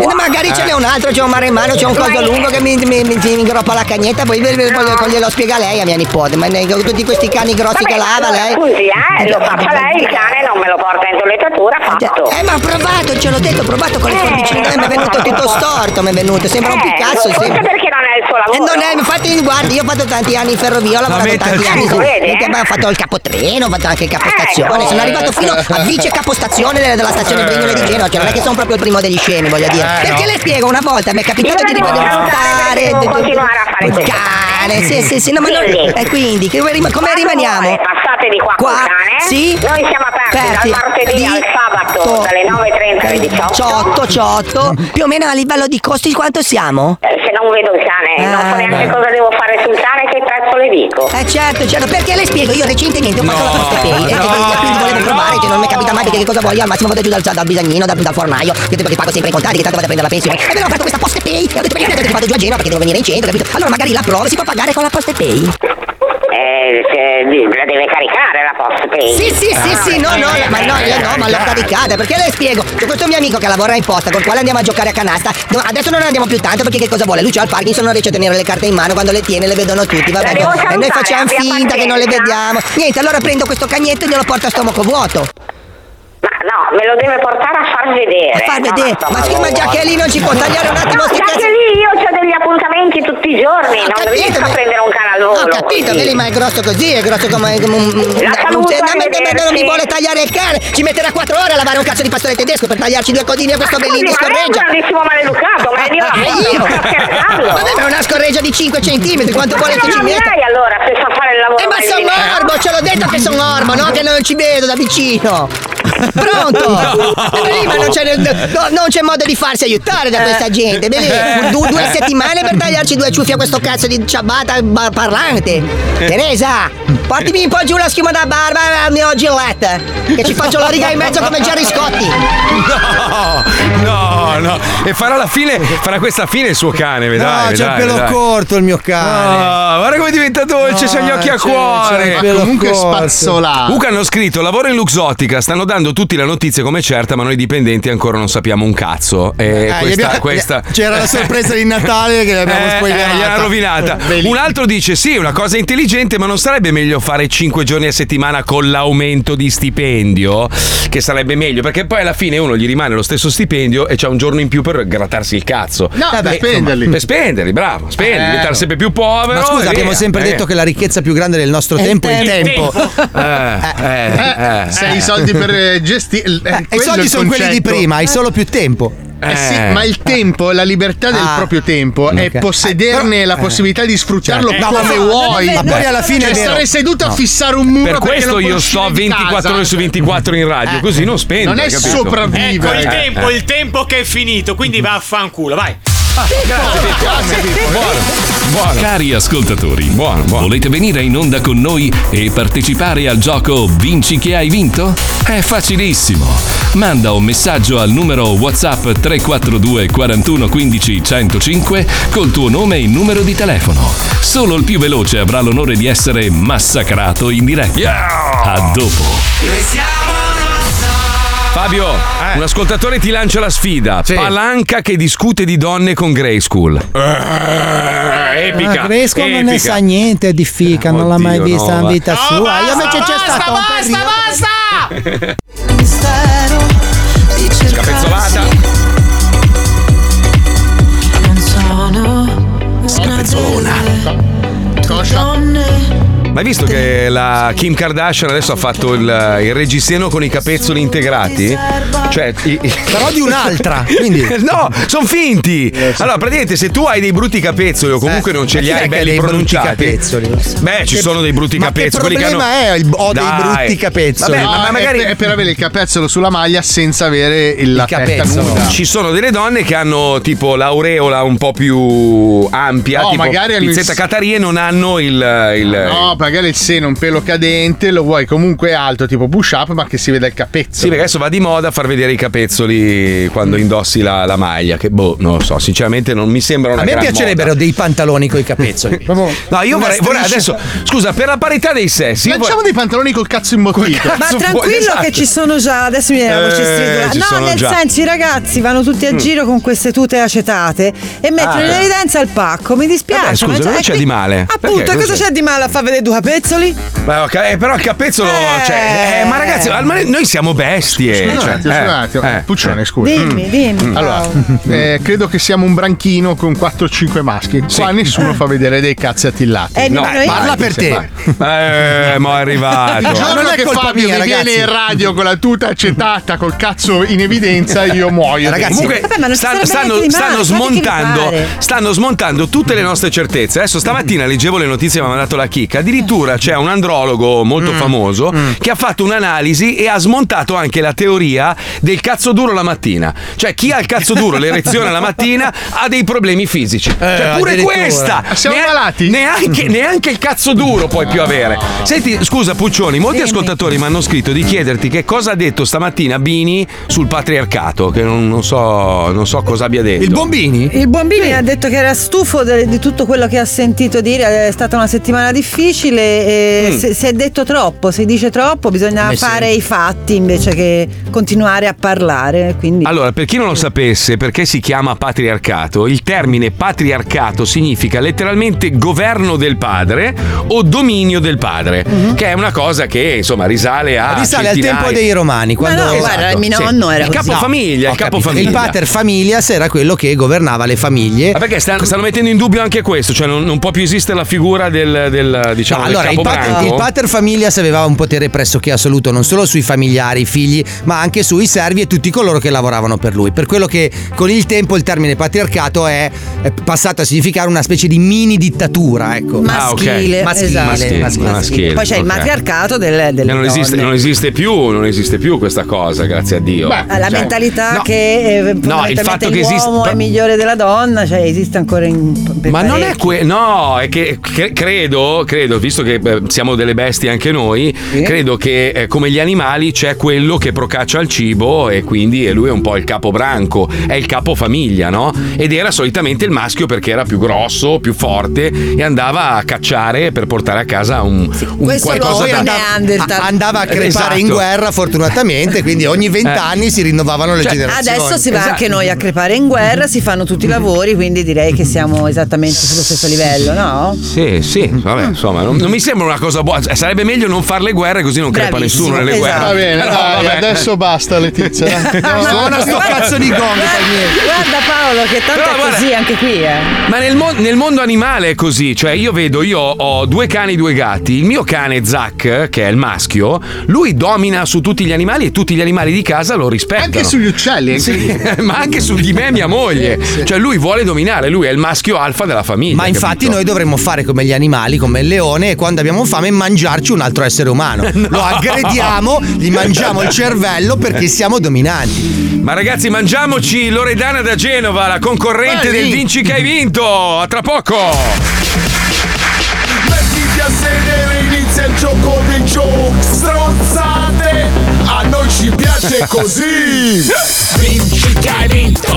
è a casa Eh, no, magari ce n'è un altro, c'è un mare in mano, c'è un coso lungo che mi, mi, mi, mi ingroppa la cagnetta, poi ve- ve- voglio- glielo spiega lei a mia nipote, ma ne- tutti questi cani grossi che lava lei. Scusi, eh, lo faccia lei, il cane non me lo porta in toilettatura, fatto. Eh, ma ho provato, ce l'ho detto, ho provato con le Eh, forbicine, mi è venuto tutto storto, mi è venuto, sembra un Eh, Picasso. sembra. perché non è il suo lavoro. Eh, non è, infatti, guardi, io ho fatto tanti anni in ferrovia, ho lavorato tanti anni. vede? Senti, ma ho fatto il capotreno, ho fatto anche il capostazione. Ecco. Sono arrivato fino a vice capostazione della, della stazione Brignole di Genova, cioè non è che sono proprio il primo degli scemi, voglio dire. Eh, Perché no. le spiego, una volta mi è capitato di Io la devo continuare a fare il questo cane, sì, sì, sì, no, ma non, Quindi, e quindi, come rimaniamo? vuole, Passate di qua, Qua, cane. sì. Noi siamo aperti, Aperti. dal martedì Di- al sabato dalle 9.30 alle 18. Ciotto, ciotto. Più o meno a livello di costi quanto siamo? Eh, Se non vedo il cane, non so Ah, neanche beh. cosa devo fare sul cane, che prezzo le dico. Eh certo, certo, perché le spiego, io recentemente ho fatto la No, posta pay e no, quindi volevo no. provare, cioè non mi capita mai perché che cosa voglio, al massimo vado giù dal, dal bisagnino, dal, dal fornaio, che tipo che pago sempre i contanti, che tanto vado a prendere la pensione. E abbiamo fatto questa posta pay, e ho detto perché ho vado giù a Genova perché devo venire in centro, capito? Allora magari la prova si può pagare con la posta pay. Eh, se- la deve caricare la post pay. Sì, sì, sì, sì, no, no, ma no, io no, ma l'ho caricata, perché le spiego. C'è questo mio amico che lavora in posta, con il quale andiamo a giocare a canasta. No, adesso non andiamo più tanto perché che cosa vuole? Lui c'ha il Parkinson, non riesce a tenere le carte in mano, quando le tiene le vedono tutti, vabbè. Devo E noi facciamo finta che non le pazienza. vediamo. Niente, allora prendo questo cagnetto e glielo porto a stomaco vuoto. Ma no, me lo deve portare a far vedere. A far non vedere. Ma sì, ma già che lì non ci può tagliare un attimo No, che lì io ho degli appuntamenti tutti i giorni, non riesco a prendere un cane al volo. Ho capito, così. vedi, ma è grosso così, è grosso come, un. La saluto, no, ma- ma- ma non mi vuole tagliare il cane! Ci metterà 4 ore a lavare un cazzo di pastore tedesco per tagliarci due codini a questo bellino di ma è un grandissimo maleducato, ma è di Ah, lavoro, io? Vabbè, ma è una scorreggia di 5 centimetri, quanto Ma vuole che non ci metta? lei allora se sa fare il lavoro Eh ma sono orbo, ce l'ho detto che sono orbo, no? Che non ci vedo da vicino! Pronto? Eh, lì, ma non c'è, no, non c'è modo di farsi aiutare da questa gente. Beh, lì, du- due settimane per tagliarci due ciuffi a questo cazzo di ciabatta ba- parlante. Teresa, portimi un po' giù la schiuma da barba al mio Gillette. Che ci faccio la riga in mezzo come Gerry Scotti. No, no, no. E farà la fine, farà questa fine il suo cane, vedrai. No, c'è il pelo vedrai. corto il mio cane. Ah, guarda come diventa dolce, c'ha gli occhi a c'è- c'è cuore. Comunque spazzolato. Luca hanno scritto: lavoro in Luxottica, stanno dando tutti la notizia come certa, ma noi dipendenti ancora non sappiamo un cazzo. E Eh, questa, abbiamo- questa- C'era la sorpresa di Natale che l'abbiamo Eh, spoilerata. eh, gliel'ha rovinata. Un altro dice: Sì, una cosa intelligente, ma non sarebbe meglio fare 5 giorni a settimana con l'aumento di stipendio? Che sarebbe meglio, perché poi alla fine uno gli rimane lo stesso stipendio e c'ha un giorno in più per grattarsi il cazzo. No, per Eh, spenderli. insomma, Per spenderli, bravo, spendi, Eh. diventare sempre più povero. Ma scusa, abbiamo sempre Eh. detto che la ricchezza più grande del nostro tempo è il tempo. Eh, eh, eh. Se hai i soldi per gestire. I soldi sono quelli di prima, hai solo più tempo. Eh sì, ma il tempo, la libertà del Ah. proprio tempo è Ok. possederne la possibilità di sfruttarlo Certo. come No, vuoi. ma poi alla fine Cioè, è stare seduto a No. fissare un muro Per questo io sto uscire di 24 casa. ore su 24 in radio, Eh. così non spendo. Non è capito? sopravvivere. Ecco il Eh, tempo, eh. il tempo che è finito, quindi va a fanculo, vai. Cari ascoltatori, volete venire in onda con noi e partecipare al gioco Vinci che hai vinto? È facilissimo. Manda un messaggio al numero WhatsApp 342 41 15 105 col tuo nome e numero di telefono. Solo il più veloce avrà l'onore di essere massacrato in diretta. A dopo. Fabio, un ascoltatore ti lancia la sfida. Palanca che discute di donne con Grey School. epica. Ah, Cresco non ne epica. sa niente di fica, non l'ha mai Oddio, vista no, in vita No, sua. basta, Io invece c'è basta, stato un basta, periodo- basta! Mistero di Scapezzolata. Non sono Scapezzolona. donne Ma hai visto che la Kim Kardashian adesso ha fatto il, il reggiseno con i capezzoli integrati? Cioè, i- i- Però di un'altra, quindi- no, sono finti. Allora, praticamente, se tu hai dei brutti capezzoli o comunque Eh, non ce li hai belli pronunciati, capezzoli? beh, ci Che- sono dei brutti ma capezzoli. che problema hanno- è? Il- ho dei Dai. brutti capezzoli. Vabbè, No, ma, è magari per- è per avere il capezzolo sulla maglia senza avere il, la capezzolo. nuda. Ci sono delle donne che hanno tipo l'aureola un po' più ampia, No, tipo magari il- pizzetta Catari e non hanno il, il- No, magari il seno un pelo cadente, lo vuoi comunque alto, tipo push up, ma che si veda il capezzolo. Sì, perché adesso va di moda far vedere i capezzoli quando indossi la, la maglia. Che boh, non lo so, sinceramente non mi sembra una A me gran piacerebbero moda. dei pantaloni con i capezzoli. No, io vorrei, vorrei adesso. Scusa, per la parità dei sessi. vorrei- dei pantaloni col cazzo imbottito. Ma tranquillo vuoi? Esatto. che ci sono già, adesso mi viene la voce Eh, stridula. No, nel già. senso i ragazzi vanno tutti a Mm. giro con queste tute acetate e mettono Ah, in evidenza il pacco. Mi dispiace. Vabbè, scusa, ma cosa c'è qui- di male? Appunto, Cosa c'è di male a far vedere due capezzoli? Beh, ok, eh, però il capezzolo. Cioè, eh, ma ragazzi, noi siamo bestie. Scusa un cioè, scusa un attimo. eh, Puccione, scusa. Dimmi, Mm. dimmi. Allora, eh, credo che siamo un branchino con 4-5 maschi. Qua nessuno fa vedere dei cazzi attillati. Eh, no, Parla per te. Eh, ma è arrivato. Il giorno non è che colpa Fabio mia, mi viene in radio con la tuta acetata col cazzo in evidenza, io muoio. Ragazzi, Comunque Vabbè, stanno, stanno- stanno smontando, stanno smontando tutte le nostre certezze. Adesso stamattina leggevo le notizie, mi ha mandato la chicca. Addirittura c'è un andrologo molto famoso che ha fatto un'analisi e ha smontato anche la teoria del cazzo duro la mattina. Cioè, chi ha il cazzo duro, l'erezione la mattina, ha dei problemi fisici. cioè, pure addirittura. questa. Siamo Nea- malati? Neanche, neanche il cazzo duro puoi più avere. Senti, scusa, Puccioni, molti ascoltatori mi hanno scritto di chiederti che cosa ha detto stamattina Bini sul patriarcato, che non, non so, non so cosa abbia detto. Il Bombini? Il Bombini ha detto che era stufo de- di tutto quello che ha sentito dire, è stata una settimana difficile e Mm. si, si è detto troppo, si dice troppo, bisogna Beh, fare sì. i fatti invece che continuare a parlare. Quindi Allora, per chi non lo sapesse, perché si chiama patriarcato, il termine patriarcato significa letteralmente governo del padre o dominio del padre, che è una cosa che insomma risale a Risale al centinaia- tempo dei romani. Quando no, guarda, il mio Sì. nonno era il capofamiglia, Ho il capofamiglia. Il pater familias era quello che governava le famiglie. Ma perché stanno, stanno mettendo in dubbio anche questo, cioè non, non può più esistere la figura del, del, diciamo No, allora, il il, pat- il pater familias aveva un potere pressoché assoluto non solo sui familiari, i figli, ma anche sui servi e tutti coloro che lavoravano per lui. Per quello che con il tempo il termine patriarcato è, è passato a significare una specie di mini dittatura, ecco. Maschile, maschile, esatto. maschile, Maschile, maschile, Poi c'è il ok. matriarcato delle, delle non esiste, donne. non esiste più, non esiste più questa cosa, grazie a Dio. Ah, La Cioè, mentalità no. che eh, il fondamentalmente fatto che l'uomo esiste- è migliore della donna, cioè esiste ancora in Ma non è parecchi. que- no, è che cre- credo, credo, visto che eh, siamo delle bestie anche noi, credo che eh, come gli animali c'è quello che procaccia il cibo e quindi eh, lui è un po' il capobranco, è il capofamiglia, no? Ed era solitamente il maschio perché era più grosso, più forte e andava a cacciare per portare a casa un, un questo qualcosa da Neanderthal. A- andava a crepare Esatto. in guerra fortunatamente, quindi ogni vent'anni Eh. si rinnovavano le Cioè, generazioni. Adesso si va Esatto. anche noi a crepare in guerra, si fanno tutti i lavori, quindi direi che siamo esattamente sullo stesso livello, no? Sì, sì, vabbè, insomma, non, non mi sembra una cosa buona. Sarebbe meglio non fare le guerre così non crepa nessuno nelle esatto. guerre. Va bene, Però, dai, vabbè. adesso basta Letizia. No, Suona sto cazzo di gong. Guarda Paolo che tanto Però è guarda- così anche qui, eh. Ma nel, mon- nel mondo animale è così, cioè io vedo, io ho due cani e due gatti, il mio cane Zack, che è il maschio, lui domina su tutti gli animali e tutti gli animali di casa lo rispettano. Anche sugli uccelli. è Sì, ma anche su di me e mia moglie. Cioè lui vuole dominare, lui è il maschio alfa della famiglia. Ma infatti capito? noi dovremmo fare come gli animali, come il leone, e quando abbiamo fame mangiarci un altro essere umano. Lo aggrediamo, gli mangiamo il cervello perché siamo dominanti. Ma ragazzi, mangiamoci Loredana da Genova, la concorrente Vai, del. Vinci che hai vinto. A tra poco. Mettiti a sedere, inizia il gioco dei giochi Stronzate, a noi ci piace così Vinci che hai vinto,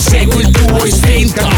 segui il tuo istinto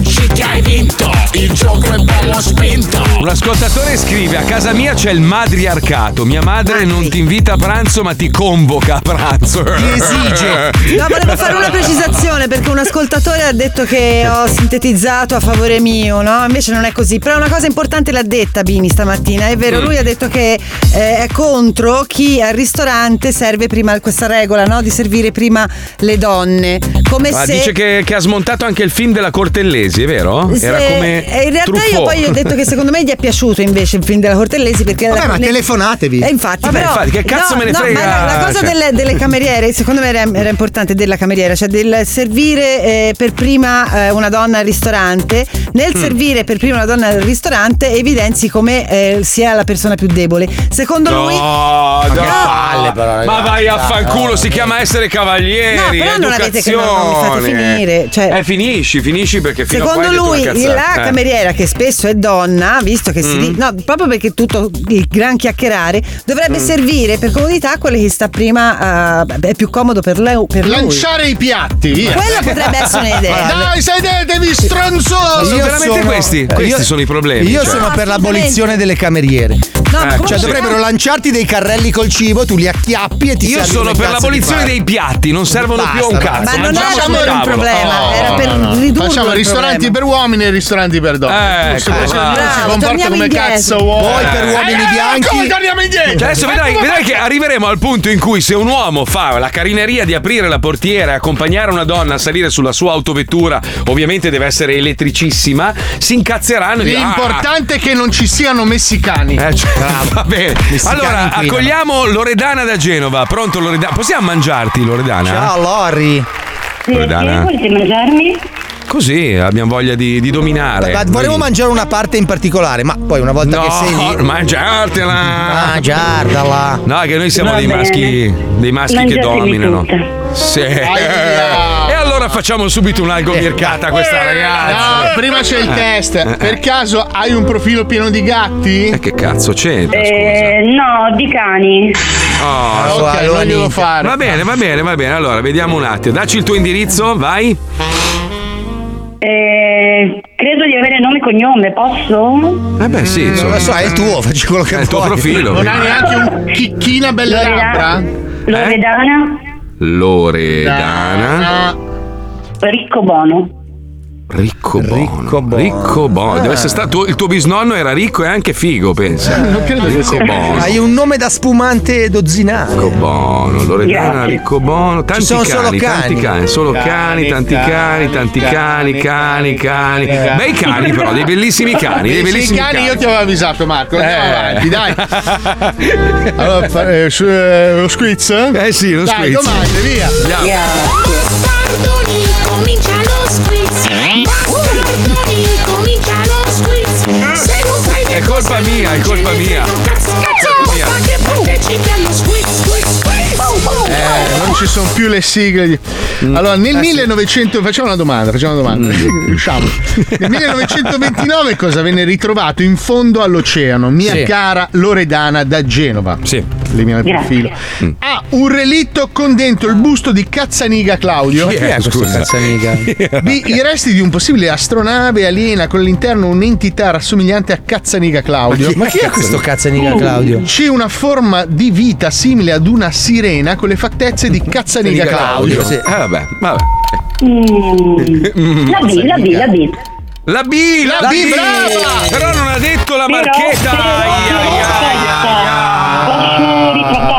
Vinci che hai vinto, il gioco è bello spinto Un ascoltatore scrive: A casa mia c'è il madriarcato. Mia madre non ti invita a pranzo, ma ti convoca a pranzo. Ti esige. No, volevo fare una precisazione perché un ascoltatore ha detto che ho sintetizzato a favore mio, no? Invece non è così. Però una cosa importante l'ha detta Bini stamattina, è vero, Mm. lui ha detto che eh, è contro chi al ristorante serve prima questa regola, no? Di servire prima le donne. Come Ma se dice che, che ha smontato anche il film della Cortellesi, è vero? se- Era come. eh, in realtà io Truffaut. poi ho detto che secondo me gli è piaciuto invece il film della Cortellesi perché Vabbè, la- ma ne- telefonatevi. Eh, infatti, Vabbè, però, infatti, che cazzo no, me ne no, frega, ma la, la cosa cioè. delle, delle cameriere, secondo me era, era importante della cameriera, cioè del servire eh, per prima eh, una donna al ristorante. Nel Mm. servire per prima una donna al ristorante evidenzi come eh, sia la persona più debole. Secondo lui. No, no. palle, però, ma ragazzi, vai a fanculo, no. si chiama essere cavalieri. No, però non avete che- non mi fate educazione. Finire, cioè- eh, finisci, finisci perché fino a Secondo lui, la Eh. cameriera, che spesso è donna, visto che si. Mm. di- No, proprio perché tutto il gran chiacchierare, dovrebbe Mm. servire per comodità quelle che sta prima. eh, è più comodo per, lei, per lui. Lanciare i piatti, via. Quella potrebbe essere un'idea. Dai, sedetevi, stronzosi! Sono veramente questi, questi sono i problemi. Io cioè. sono No, per l'abolizione delle cameriere. No, ma Eh, Cioè, dovrebbero lanciarti dei carrelli col cibo, tu li acchiappi e ti Io sono per l'abolizione dei piatti, non servono più a un Basta, cazzo. Ma non Mangiamo tavolo. problema, Oh. era per ridurlo. Facciamo il ristoranti problema. per uomini e ristoranti per donne. Ecco, Giusto, così bravo. si comporta come indietro. cazzo vuole. Poi per uomini Eh, bianchi- come torniamo indietro? Cioè, adesso vedrai, vedrai che arriveremo al punto in cui se un uomo fa la carineria di aprire la portiera e accompagnare una donna a salire sulla sua autovettura, ovviamente deve essere elettricissima, si incazzeranno "Ah, L'importante è che non ci siano messicani. Eh, cioè, va bene. Messicani Allora, accogliamo Loredana da Genova. Pronto, Loredana? Possiamo mangiarti, Loredana? Ciao Lori. Loredana. Volete mangiarmi? Così abbiamo voglia di, di dominare. Ma vorremmo mangiare una parte in particolare, ma poi una volta No, che sei lì. mangiartela! Mangiartela. No, che noi siamo Va dei bene. maschi, dei maschi che dominano. tutta. Sì. E allora facciamo subito un'algo mircata a questa ragazza. No, prima c'è il test. Per caso hai un profilo pieno di gatti? Eh, che cazzo c'entra? Eh, no, di cani. Oh, ok, non glielo fare. Va bene, va bene, va bene. Allora, vediamo un attimo. Dacci il tuo indirizzo, vai. Eh, credo di avere nome e cognome, posso? Eh beh, sì, Non insomma. lo so, è il tuo, facci quello che È il tuo vuoi. profilo. Non hai neanche un chicchina belle labbra? Loredana, Loredana. Ah, Ricco Bono. Ricco buono. Ricco buono. Ricco buono. Deve Ah. essere stato il tuo bisnonno era ricco e anche figo, pensa. Non credo che ricco sia buono. Hai un nome da spumante dozzinale. Ricco buono, Loredana, Grazie. ricco buono, tanti Ci sono cani, solo tanti cani. cani, solo cani, Cani, tanti cani, tanti cani, cani, cani. Bei cani però, dei bellissimi cani, dei bellissimi cani, cani. io ti avevo avvisato, Marco. Andiamo Eh. avanti, dai. Allora, eh, su- eh, lo squiz? Eh sì, lo Dai, squiz. domande, via. Comincia lo squiz. Bastardoni, comincia lo squiz. Se non fai È colpa mia, è colpa mia. Cazzo, cazzo, mia. basta che partecipi allo squiz, squiz, squiz. Eh, non ci sono più le sigle. di- Mm. Allora, Eh, nel 1900 facciamo una domanda, facciamo una domanda. Riusciamo. Nel 1929 cosa venne ritrovato in fondo all'oceano? Mia Sì. cara Loredana da Genova. Sì. Elimina il Grazie. profilo. Mm. Ha un relitto con dentro il busto di Cazzaniga Claudio. Chi è questo. Cazzaniga? B. I resti di un possibile astronave aliena con all'interno un'entità rassomigliante a Cazzaniga Claudio. Ma chi è questo Cazzaniga Claudio? C'è una forma di vita simile ad una sirena con le fattezze di Cazzaniga Claudio. Sì. Ah, vabbè, vabbè. La B, la B, la B. La B, la, La B, B, brava! Però non ha detto la Però- marchetta. però- Ai, ai, ai, Posso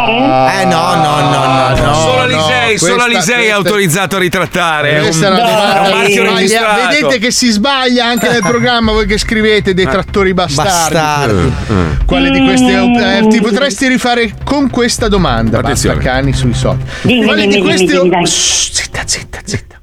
ritrattare? Eh no, no, no, no, no. Solo Alisei, solo questa- Alisei è autorizzato a ritrattare. È un, Questa è una è domanda un marchio registrato. Vedete che si sbaglia anche nel programma voi che scrivete dei trattori bastardi. Bastardi. Quale di queste eh, ti potresti rifare con questa domanda? Attenzione. Basta cani sui soldi. Dimmi, Quale dimmi, di dimmi, queste dimmi, dai. Shh, zitta, zitta, zitta.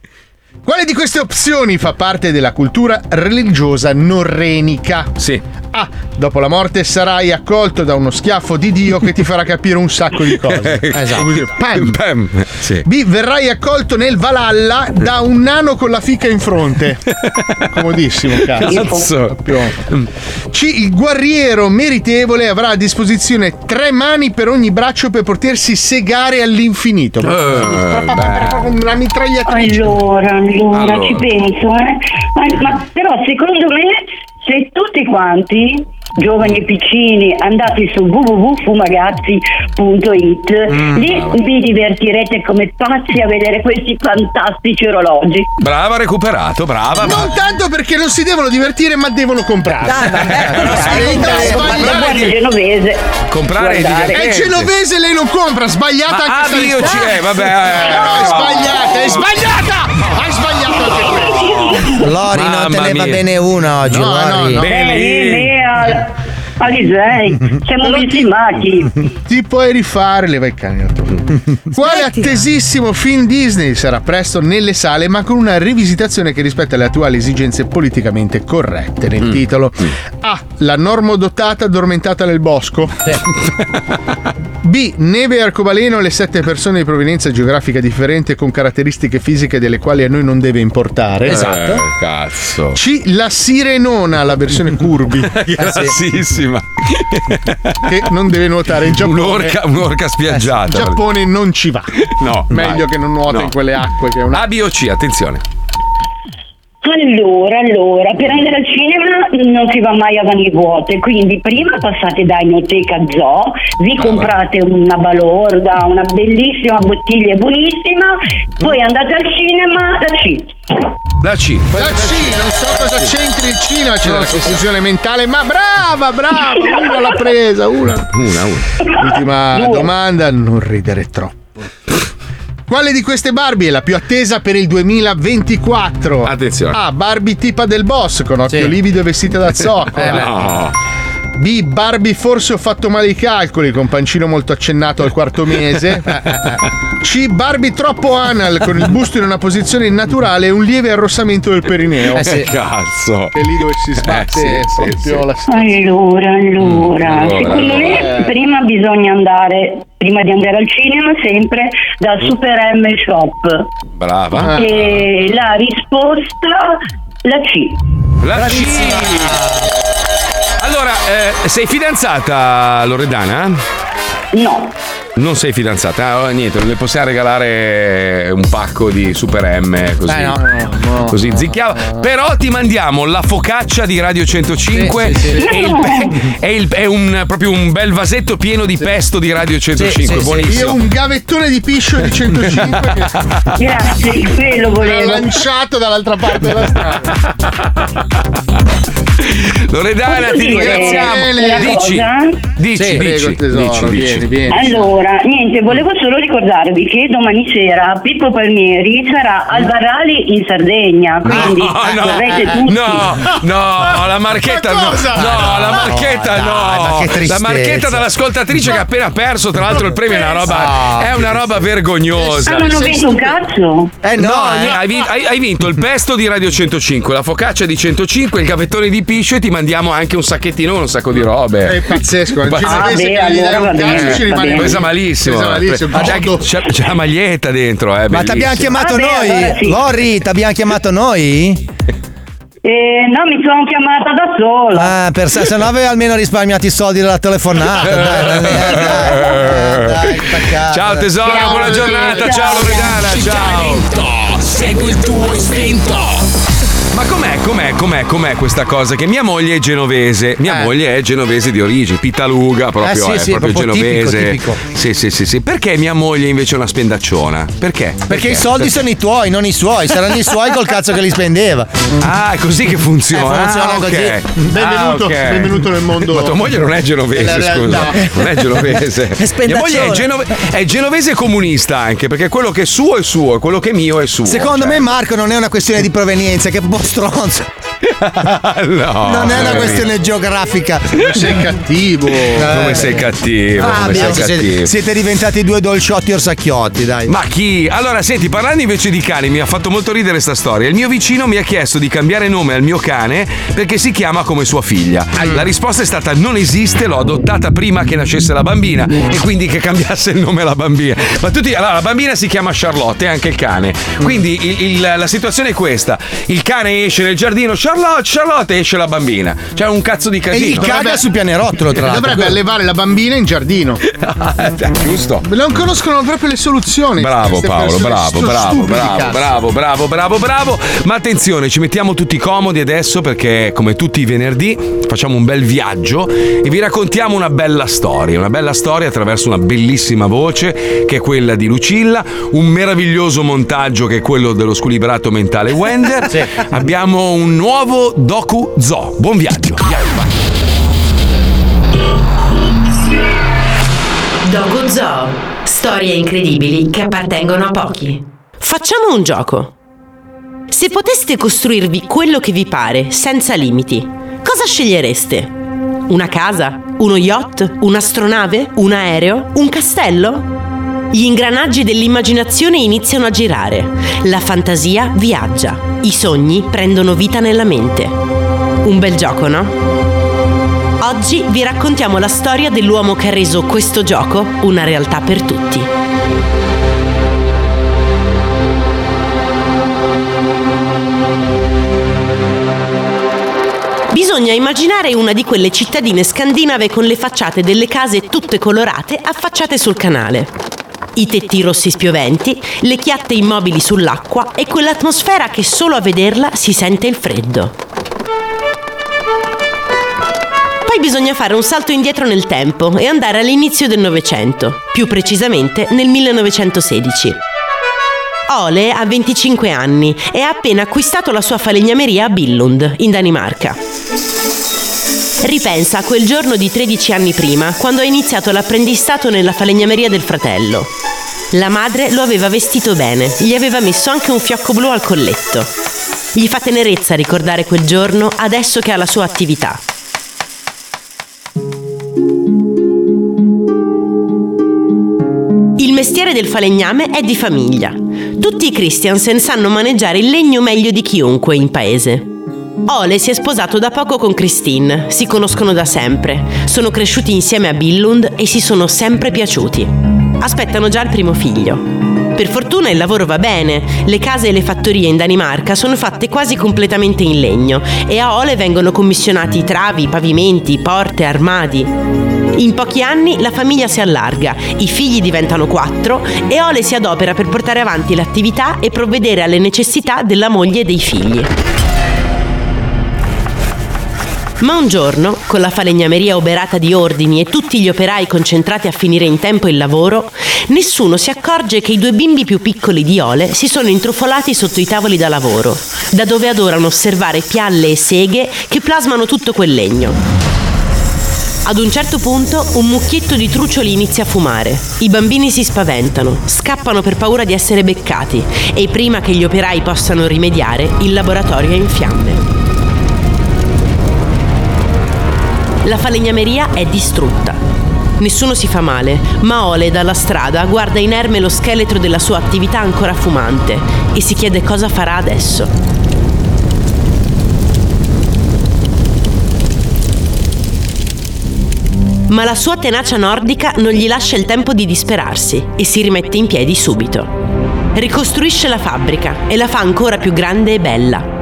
Quale di queste opzioni fa parte della cultura religiosa norrenica? Sì. A. Dopo la morte sarai accolto da uno schiaffo di Dio che ti farà capire un sacco di cose. Esatto. Così, pam. Bam. Sì. B. Verrai accolto nel Valhalla da un nano con la fica in fronte. Comodissimo, cazzo. C. Il guerriero meritevole avrà a disposizione tre mani per ogni braccio per potersi segare all'infinito. Eh, beh. Una mitragliatrice. Allora, allora, Allora. ci penso, eh. Ma, ma però secondo me se tutti quanti, giovani e piccini, andate su www.fumagazzi.it, Mm. lì vi divertirete come pazzi a vedere questi fantastici orologi. Brava, recuperato, brava. Non tanto perché non si devono divertire, ma devono comprare. Dai, vabbè, Eh, comprare, sbagliata. comprare il genovese. Comprare è. È genovese lei non compra, sbagliata Ma anche A, B o C, eh, vabbè, eh, No, è sbagliata, è sbagliata! Lori, non te Mamma ne va mia. bene una oggi, No, no, Lori. no. Bene. Bene, Alisei, siamo bisimati. Ti puoi rifare, leva il cane. Quale attesissimo film Disney sarà presto nelle sale, ma con una rivisitazione che rispetta le attuali esigenze politicamente corrette? Nel titolo A. La normodotata addormentata nel bosco. B. Neve e arcobaleno, le sette persone di provenienza geografica differente con caratteristiche fisiche delle quali a noi non deve importare. Eh, cazzo. C. La sirenona, la versione curvi. Grassissima. che non deve nuotare in Giappone. Un'orca, un'orca In spiaggiata. Giappone non ci va. No. Meglio vai. che non nuota No. in quelle acque che è una. A, B o C, attenzione. Allora, allora, per andare al cinema non si va mai a mani vuote, quindi prima passate da Enoteca Zoo, vi comprate una balorda, una bellissima bottiglia buonissima, poi andate al cinema da C. La C. La C, non so cosa c'entri il cinema, c'è la confusione mentale, ma brava, brava, una l'ha presa, una. Una, una. Ultima domanda, non ridere troppo. Quale di queste Barbie è la più attesa per il 2024? Attenzione. A. Barbie tipa del boss, con occhio Sì. livido e vestita da zoccola. No. B. Barbie forse ho fatto male i calcoli, con pancino molto accennato al quarto mese. C. Barbie troppo anal, con il busto in una posizione innaturale e un lieve arrossamento del perineo. Eh sì. Cazzo. È lì dove si sbatte Eh, sì, proprio sì. la Allora, allora, allora, secondo me prima bisogna andare, prima di andare al cinema, sempre dal Super M Shop. Brava. E la risposta, la C. La C. Allora, eh, sei fidanzata, Loredana? No. Non sei fidanzata? Ah, niente, non le possiamo regalare un pacco di Super M così. Eh, no, no, no, così zicchiava. Però ti mandiamo la focaccia di Radio 105 Sì, sì, sì. E, il pe- e il- e un, proprio un bel vasetto pieno di pesto di Radio 105. Io Buonissimo. un gavettone di piscio di 105 che Grazie, quello volevo. L'ho lanciato dall'altra parte della strada. Loredana, ti ringraziamo. Dici, dici, dici, dici, vieni, dici. vieni. Allora, niente, volevo solo ricordarvi che domani sera Pippo Palmieri sarà al Barali in Sardegna, quindi no, vorrete tutti. No, no, la marchetta no, no, la marchetta No, dai, ma no. che la marchetta dall'ascoltatrice che ha appena perso, tra l'altro il premio è una roba è una roba vergognosa. Ah, non ho vinto un cazzo? Eh No, no, eh. hai, vin- hai- hai vinto il pesto di Radio 105, la focaccia di 105, il gavettone di piscio e ti mandiamo anche un sacchettino con un sacco di robe. È pazzesco, il Ma- genovese Ah, beh, gli dai allora bene, cazzo ci rimane. Pesa malissimo. Pesa malissimo, Ah, c'è, c'è- c'è la maglietta dentro, eh. Ma t'abbiamo bellissimo. chiamato Vabbè, noi? allora sì. Lori, t'abbiamo chiamato noi? Eh, no, mi sono chiamata da sola. Ah, per se no avevi almeno risparmiato i soldi della telefonata. Dai, dai, dai, dai, dai. Ciao tesoro, Ciao, buona giornata, ciao ciao. Loredana, ciao. Segui il tuo istinto. Ma com'è, com'è, com'è, com'è questa cosa? Che mia moglie è genovese, mia Eh. moglie è genovese di origine, Pitaluga proprio, Eh, sì, è sì, proprio, proprio tipico, genovese. tipico. Sì, sì, sì, sì. Perché mia moglie invece è una spendacciona? Perché? Perché i soldi sono i tuoi, non i suoi. Saranno i suoi col cazzo che li spendeva. Ah, è così che funziona. Eh, funziona Ah, ok. così. Benvenuto, Ah, ok. benvenuto nel mondo. Ma tua moglie non è genovese, della scusa. realtà. Non è genovese. È spendaccione. Mia moglie è, genove- è genovese comunista anche, perché quello che è suo è suo e quello che è mio è suo. Secondo cioè. me Marco non è una questione di provenienza, che po' stronzo. No, non è una questione geografica. Sei cattivo. Come sei cattivo, Ah, come sei siete, cattivo. siete diventati due dolciotti orsacchiotti, dai. Ma chi? Allora, senti, parlando invece di cani, mi ha fatto molto ridere sta storia. Il mio vicino mi ha chiesto di cambiare nome al mio cane perché si chiama come sua figlia. La risposta è stata: non esiste, l'ho adottata prima che nascesse la bambina e quindi che cambiasse il nome alla bambina. Ma tutti, allora, la bambina si chiama Charlotte e anche il cane. Quindi il- il- la situazione è questa: il cane esce nel giardino, Charlotte, Charlotte, esce la bambina. C'è un cazzo di E casino. gli caga sul pianerottolo, tra l'altro. Dovrebbe allevare la bambina in giardino. Giusto. Non conoscono proprio le soluzioni. Bravo Paolo, bravo, bravo, bravo, bravo, bravo, bravo, bravo. Ma attenzione, ci mettiamo tutti comodi adesso perché come tutti i venerdì facciamo un bel viaggio e vi raccontiamo una bella storia, una bella storia attraverso una bellissima voce che è quella di Lucilla, un meraviglioso montaggio che è quello dello squilibrato mentale Wender. Abbiamo un nuovo docu zoo. Buon viaggio. Dogo Zoo. Storie incredibili che appartengono a pochi. Facciamo un gioco. Se poteste costruirvi quello che vi pare, senza limiti, cosa scegliereste? Una casa? Uno yacht? Un'astronave? Un aereo? Un castello? Gli ingranaggi dell'immaginazione iniziano a girare. La fantasia viaggia. I sogni prendono vita nella mente. Un bel gioco, no? Oggi vi raccontiamo la storia dell'uomo che ha reso questo gioco una realtà per tutti. Bisogna immaginare una di quelle cittadine scandinave con le facciate delle case tutte colorate affacciate sul canale. I tetti rossi spioventi, le chiatte immobili sull'acqua e quell'atmosfera che solo a vederla si sente il freddo. Poi bisogna fare un salto indietro nel tempo e andare all'inizio del Novecento, più precisamente nel 1916. Ole ha 25 anni e ha appena acquistato la sua falegnameria a Billund, in Danimarca. Ripensa a quel giorno di 13 anni prima, quando ha iniziato l'apprendistato nella falegnameria del fratello. La madre lo aveva vestito bene, gli aveva messo anche un fiocco blu al colletto. Gli fa tenerezza ricordare quel giorno adesso che ha la sua attività. Il mestiere del falegname è di famiglia. Tutti i Christiansen sanno maneggiare il legno meglio di chiunque in paese. Ole si è sposato da poco con Christine, si conoscono da sempre, sono cresciuti insieme a Billund e si sono sempre piaciuti. Aspettano già il primo figlio. Per fortuna il lavoro va bene, le case e le fattorie in Danimarca sono fatte quasi completamente in legno e a Ole vengono commissionati travi, pavimenti, porte, armadi. In pochi anni la famiglia si allarga, i figli diventano quattro e Ole si adopera per portare avanti l'attività e provvedere alle necessità della moglie e dei figli. Ma un giorno, con la falegnameria oberata di ordini e tutti gli operai concentrati a finire in tempo il lavoro, nessuno si accorge che i due bimbi più piccoli di Ole si sono intrufolati sotto i tavoli da lavoro, da dove adorano osservare pialle e seghe che plasmano tutto quel legno. Ad un certo punto un mucchietto di trucioli inizia a fumare. I bambini si spaventano, scappano per paura di essere beccati e prima che gli operai possano rimediare, il laboratorio è in fiamme. La falegnameria è distrutta. Nessuno si fa male, ma Ole dalla strada guarda inerme lo scheletro della sua attività ancora fumante e si chiede cosa farà adesso. Ma la sua tenacia nordica non gli lascia il tempo di disperarsi e si rimette in piedi subito. Ricostruisce la fabbrica e la fa ancora più grande e bella.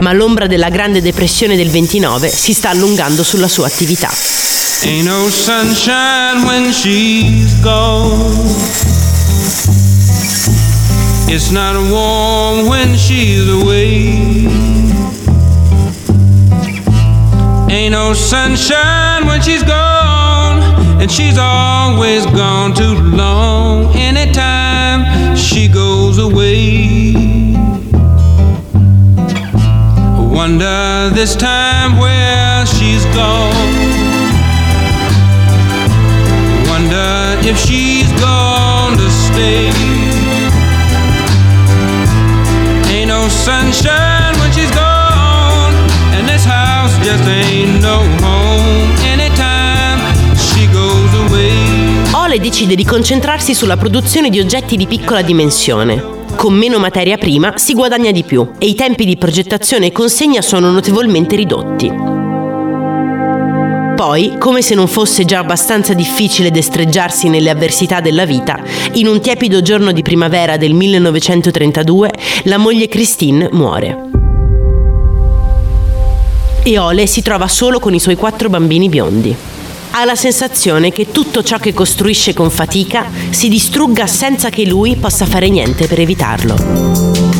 Ma l'ombra della Grande Depressione del 29 si sta allungando sulla sua attività. Ain't no sunshine when she's gone. It's not warm when she's away. Ain't no sunshine when she's gone. And she's always gone too long. Anytime she goes away. Wonder this time where she's gone. Wonder if she's gone to stay. Ain't no sunshine when she's gone, and this house just ain't no home. Anytime she goes away. Ole decide di concentrarsi sulla produzione di oggetti di piccola dimensione. Con meno materia prima si guadagna di più e i tempi di progettazione e consegna sono notevolmente ridotti. Poi, come se non fosse già abbastanza difficile destreggiarsi nelle avversità della vita, in un tiepido giorno di primavera del 1932 la moglie Christine muore. E Ole si trova solo con i suoi quattro bambini biondi. Ha la sensazione che tutto ciò che costruisce con fatica si distrugga senza che lui possa fare niente per evitarlo.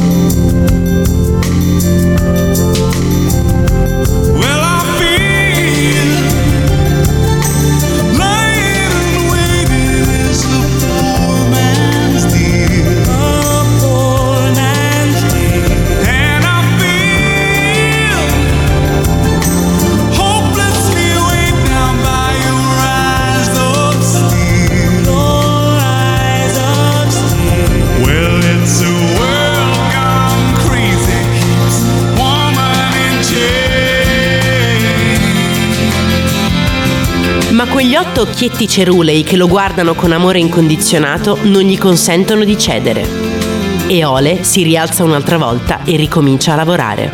18 occhietti cerulei che lo guardano con amore incondizionato non gli consentono di cedere. E Ole si rialza un'altra volta e ricomincia a lavorare.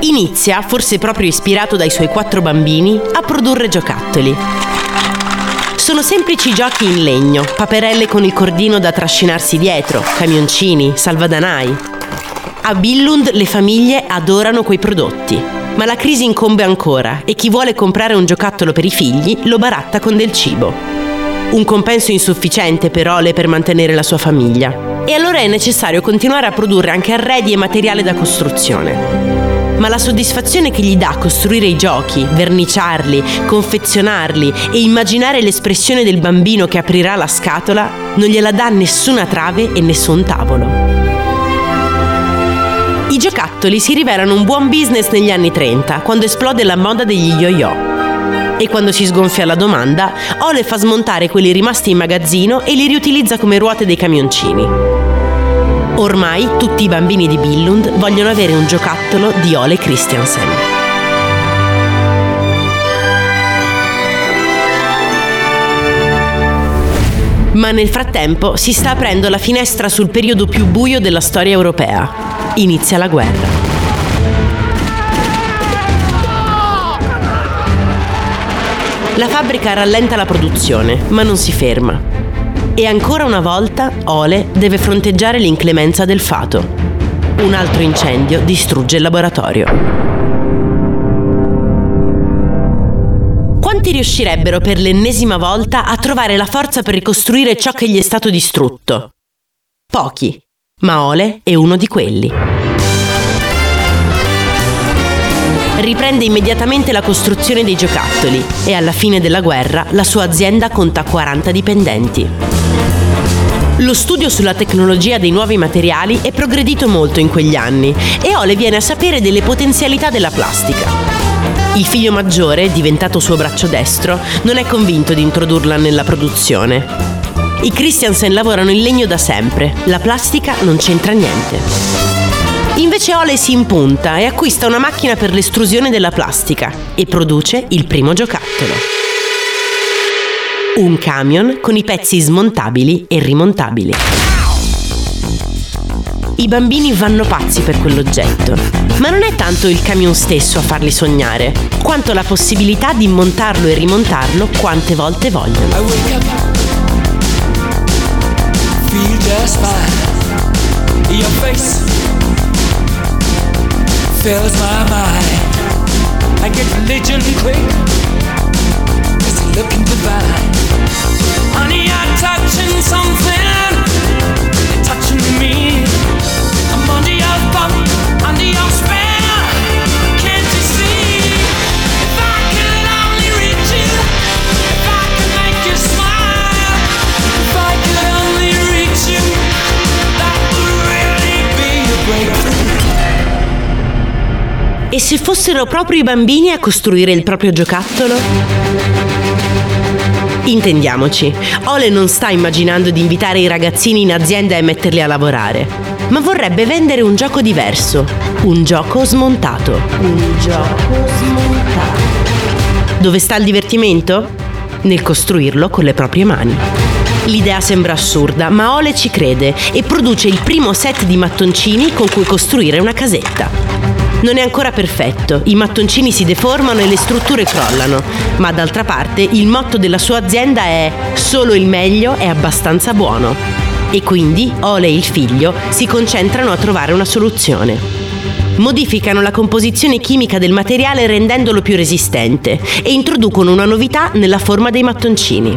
Inizia, forse proprio ispirato dai suoi quattro bambini, a produrre giocattoli. Sono semplici giochi in legno, paperelle con il cordino da trascinarsi dietro, camioncini, salvadanai. A Billund le famiglie adorano quei prodotti ma la crisi incombe ancora e chi vuole comprare un giocattolo per i figli lo baratta con del cibo. Un compenso insufficiente per Ole per mantenere la sua famiglia. E allora è necessario continuare a produrre anche arredi e materiale da costruzione. Ma la soddisfazione che gli dà costruire i giochi, verniciarli, confezionarli e immaginare l'espressione del bambino che aprirà la scatola non gliela dà nessuna trave e nessun tavolo. I giocattoli si rivelano un buon business negli anni 30, quando esplode la moda degli yo-yo. E quando si sgonfia la domanda, Ole fa smontare quelli rimasti in magazzino e li riutilizza come ruote dei camioncini. Ormai tutti i bambini di Billund vogliono avere un giocattolo di Ole Christiansen. Ma nel frattempo si sta aprendo la finestra sul periodo più buio della storia europea. Inizia la guerra. La fabbrica rallenta la produzione, ma non si ferma. E ancora una volta Ole deve fronteggiare l'inclemenza del fato. Un altro incendio distrugge il laboratorio. Quanti riuscirebbero per l'ennesima volta a trovare la forza per ricostruire ciò che gli è stato distrutto? Pochi, ma Ole è uno di quelli. Riprende immediatamente la costruzione dei giocattoli e alla fine della guerra la sua azienda conta 40 dipendenti. Lo studio sulla tecnologia dei nuovi materiali è progredito molto in quegli anni e Ole viene a sapere delle potenzialità della plastica. Il figlio maggiore, diventato suo braccio destro, non è convinto di introdurla nella produzione. I Christiansen lavorano in legno da sempre, la plastica non c'entra niente. Invece Ole si impunta e acquista una macchina per l'estrusione della plastica e produce il primo giocattolo. Un camion con i pezzi smontabili e rimontabili. I bambini vanno pazzi per quell'oggetto, ma non è tanto il camion stesso a farli sognare, quanto la possibilità di montarlo e rimontarlo quante volte vogliono. feel just fine. Your face fills my mind. I get religion quick. It's looking divine. Honey, I'm touching something. E se fossero proprio i bambini a costruire il proprio giocattolo? Intendiamoci, Ole non sta immaginando di invitare i ragazzini in azienda e metterli a lavorare, ma vorrebbe vendere un gioco diverso, un gioco smontato. Un gioco smontato. Dove sta il divertimento? Nel costruirlo con le proprie mani. L'idea sembra assurda, ma Ole ci crede e produce il primo set di mattoncini con cui costruire una casetta. Non è ancora perfetto, i mattoncini si deformano e le strutture crollano, ma d'altra parte il motto della sua azienda è solo il meglio è abbastanza buono. E quindi Ole e il figlio si concentrano a trovare una soluzione. Modificano la composizione chimica del materiale rendendolo più resistente e introducono una novità nella forma dei mattoncini.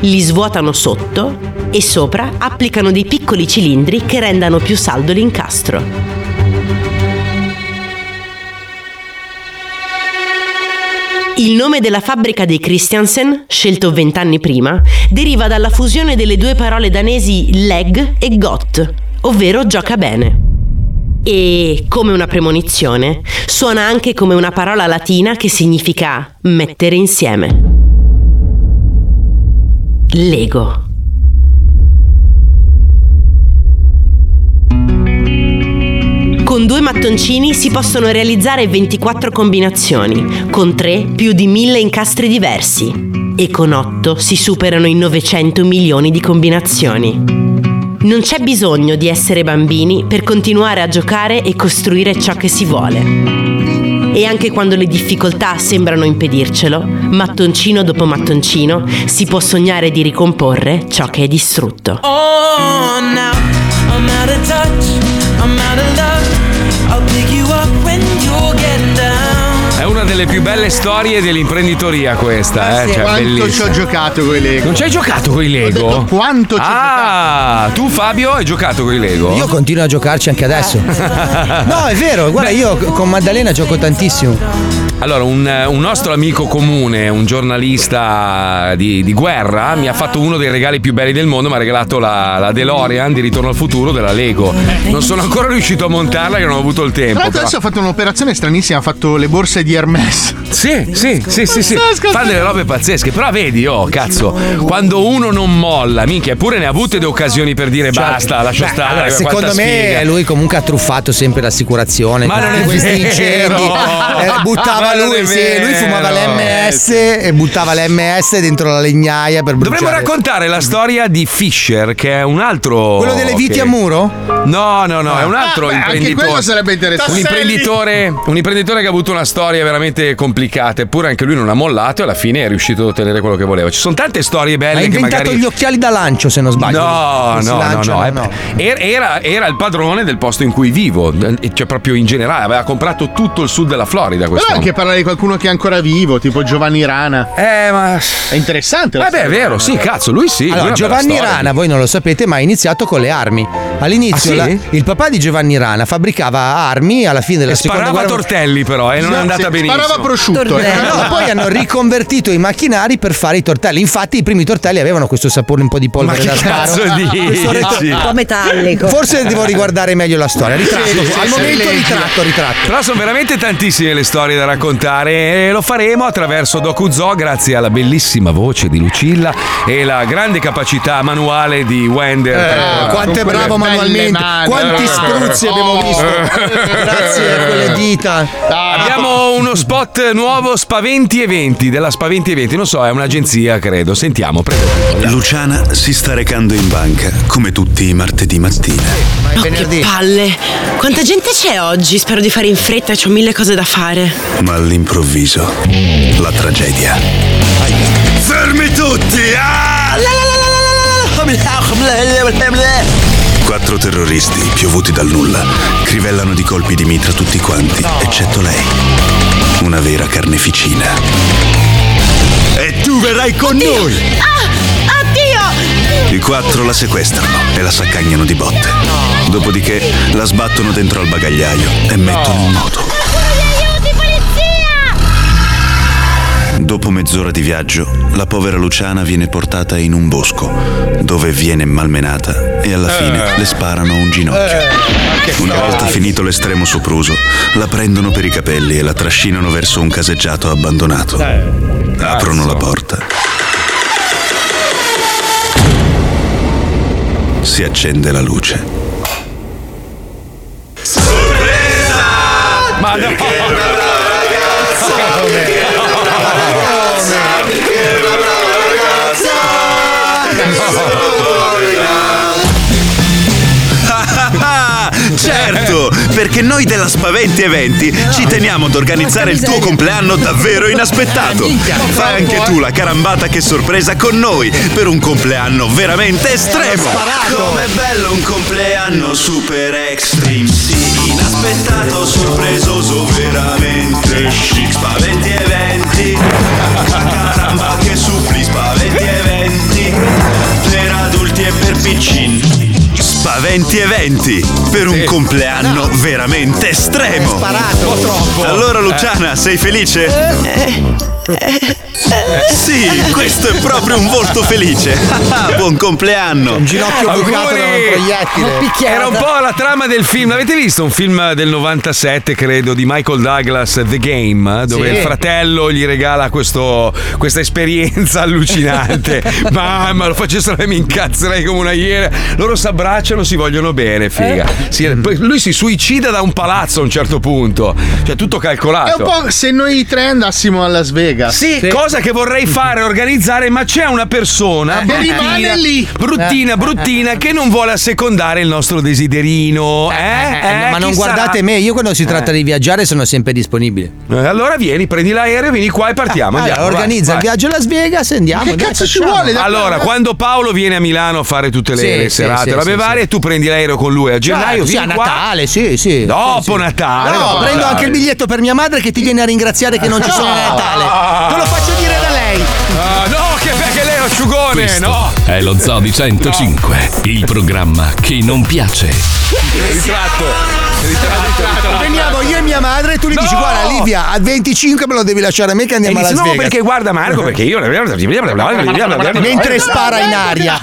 Li svuotano sotto e sopra applicano dei piccoli cilindri che rendano più saldo l'incastro. Il nome della fabbrica dei Christiansen, scelto vent'anni prima, deriva dalla fusione delle due parole danesi leg e got, ovvero gioca bene. E, come una premonizione, suona anche come una parola latina che significa mettere insieme. Lego. Con due mattoncini si possono realizzare 24 combinazioni, con 3 più di 1000 incastri diversi e con 8 si superano i 900 milioni di combinazioni. Non c'è bisogno di essere bambini per continuare a giocare e costruire ciò che si vuole. E anche quando le difficoltà sembrano impedircelo, mattoncino dopo mattoncino, si può sognare di ricomporre ciò che è distrutto. Oh, now I'm out of touch. I'm out of love. Delle più belle storie dell'imprenditoria questa, eh? Cioè, quanto ci bellissima. ho giocato con i Lego. Non ci hai giocato con i Lego? Ho detto quanto ci ho Ah, tu Fabio hai giocato con i Lego? Io continuo a giocarci anche adesso. No, è vero, guarda, io con Maddalena gioco tantissimo. Allora, un, un nostro amico comune, un giornalista di, di guerra, mi ha fatto uno dei regali più belli del mondo, mi ha regalato la, la DeLorean di Ritorno al futuro della Lego. Non sono ancora riuscito a montarla, che non ho avuto il Tra tempo. l'altro però- adesso ha fatto un'operazione stranissima, ha fatto le borse di Hermes. Sì, sì, sì, sì, sì. Fa delle robe pazzesche. Però vedi, oh, cazzo, quando uno non molla, minchia, eppure ne ha avute le occasioni per dire basta, lascia Beh, stare. allora, secondo me sfiga. lui comunque ha truffato sempre l'assicurazione. Ma non è questi incendi. eh, buttava fumava lui, sì, lui fumava l'MS e buttava l'MS dentro la legnaia per bruciare. Dovremmo raccontare la storia di Fisher, che è un altro. Quello delle viti che- a muro? No, no, no, è un altro Ah, beh, anche imprenditore. quello sarebbe interessante. Un imprenditore, un imprenditore che ha avuto una storia veramente complicata, eppure anche lui non ha mollato e alla fine è riuscito a ottenere quello che voleva. Ci sono tante storie belle Ha che inventato magari. gli occhiali da lancio, se non sbaglio. No, no, no, lanciano, no, eh, Era, era- era il padrone del posto in cui vivo, cioè proprio in generale, aveva comprato tutto il sud della Florida. Però Questo anche parlare di qualcuno che è ancora vivo, tipo Giovanni Rana. Eh, ma. È interessante. la Eh beh, è vero, sì, cazzo, lui sì. lui Allora, bella Giovanni storia. Rana, voi non lo sapete, ma ha iniziato con le armi. All'inizio Ah, sì? la- il papà di Giovanni Rana fabbricava armi alla fine della E seconda sparava guerra tortelli, però, e non è andata benissimo. prosciutto. Eh, no, poi hanno riconvertito i macchinari per fare i tortelli. Infatti, i primi tortelli avevano questo sapore un po' di polvere da sparo. retro- Sì. Un po' metallico. Forse devo riguardare meglio la storia. Ritratto. Sì, sì, Al sì, momento sì. ritratto, ritratto. Però sono veramente tantissime le storie da raccontare e lo faremo attraverso DocuZoo grazie alla bellissima voce di Lucilla e la grande capacità manuale di Wender. Eh, quanto è bravo manualmente, quanti spruzzi abbiamo visto. Grazie a quelle dita. Abbiamo uno spot nuovo Spaventi Eventi della Spaventi Eventi, non so, è un'agenzia credo. Sentiamo, prego. Luciana si sta recando in banca, come tutti i martedì mattina. Oh, che palle! Quanta gente c'è oggi? Spero di fare in fretta, ho mille cose da fare. Ma all'improvviso, la tragedia. Fermi tutti! Ah! Quattro terroristi, piovuti dal nulla, crivellano di colpi di mitra tutti quanti, eccetto lei. Una vera carneficina. E tu verrai con noi! Ah! Oddio! I quattro la sequestrano e la saccagnano di botte. Dopodiché la sbattono dentro al bagagliaio e mettono in moto. Dopo mezz'ora di viaggio, la povera Luciana viene portata in un bosco, dove viene malmenata e alla fine le sparano a un ginocchio. Una volta finito l'estremo sopruso, la prendono per i capelli e la trascinano verso un caseggiato abbandonato. Aprono la porta. Si accende la luce. Ma no! Oh. Certo, perché noi della Spaventi Eventi ci teniamo ad organizzare il tuo compleanno davvero inaspettato. Fai anche tu la carambata che sorpresa con noi per un compleanno veramente estremo. Com'è bello un compleanno super extreme, sì, inaspettato, sorpresoso, veramente chic. Spaventi Eventi, la caramba che suppli, Spaventi Eventi, per adulti e per piccini. Spaventi eventi per un compleanno veramente estremo. sparato. Un po' troppo. Allora Luciana, sei felice? Sì, questo è proprio un volto felice. Buon compleanno. Un ginocchio bucato da un proiettile. Era un po' la trama del film. L'avete visto? Un film del 97, credo, di Michael Douglas, The Game, dove Sì. il fratello gli regala questo- questa esperienza allucinante. Mamma, lo facessero e mi incazzerei come una iena. Loro si abbracciano, si vogliono bene, figa. Si- poi lui si suicida da un palazzo a un certo punto. Cioè, tutto È calcolato. un po' se noi tre andassimo a Las Vegas. Sì, cosa che vorrei fare, organizzare, ma c'è una persona Che bruttina, rimane lì. bruttina, bruttina, che non vuole assecondare il nostro desiderino. Eh? Eh, Eh, ma non guardate sarà? me, io quando si tratta Eh. di viaggiare sono sempre disponibile. Eh, Allora vieni, prendi l'aereo, vieni qua e partiamo. Allora, andiamo, organizza vai, il vai. viaggio a Las Vegas e andiamo. Che dai, cazzo ci facciamo. vuole da- Allora, quando Paolo viene a Milano a fare tutte le, Sì, le sì, serate, sì, robe sì, sì. tu prendi l'aereo con lui a gennaio, Certo, sì, a. Natale, sì, sì. Dopo Sì, sì. Natale. No, dopo prendo Natale. anche il biglietto per mia madre che ti viene a ringraziare che non ci sono a Natale. Te lo faccio dire da lei. Ah, no, che perché lei è asciugone, Questo no. è lo Zoo di 105, il programma che non piace. Ritratto. Ritratto. Veniamo io e mia madre e tu gli dici No! guarda Livia al 25 me lo devi lasciare a me che E andiamo a dici, Las no, perché guarda Marco, perché io Mentre spara in aria.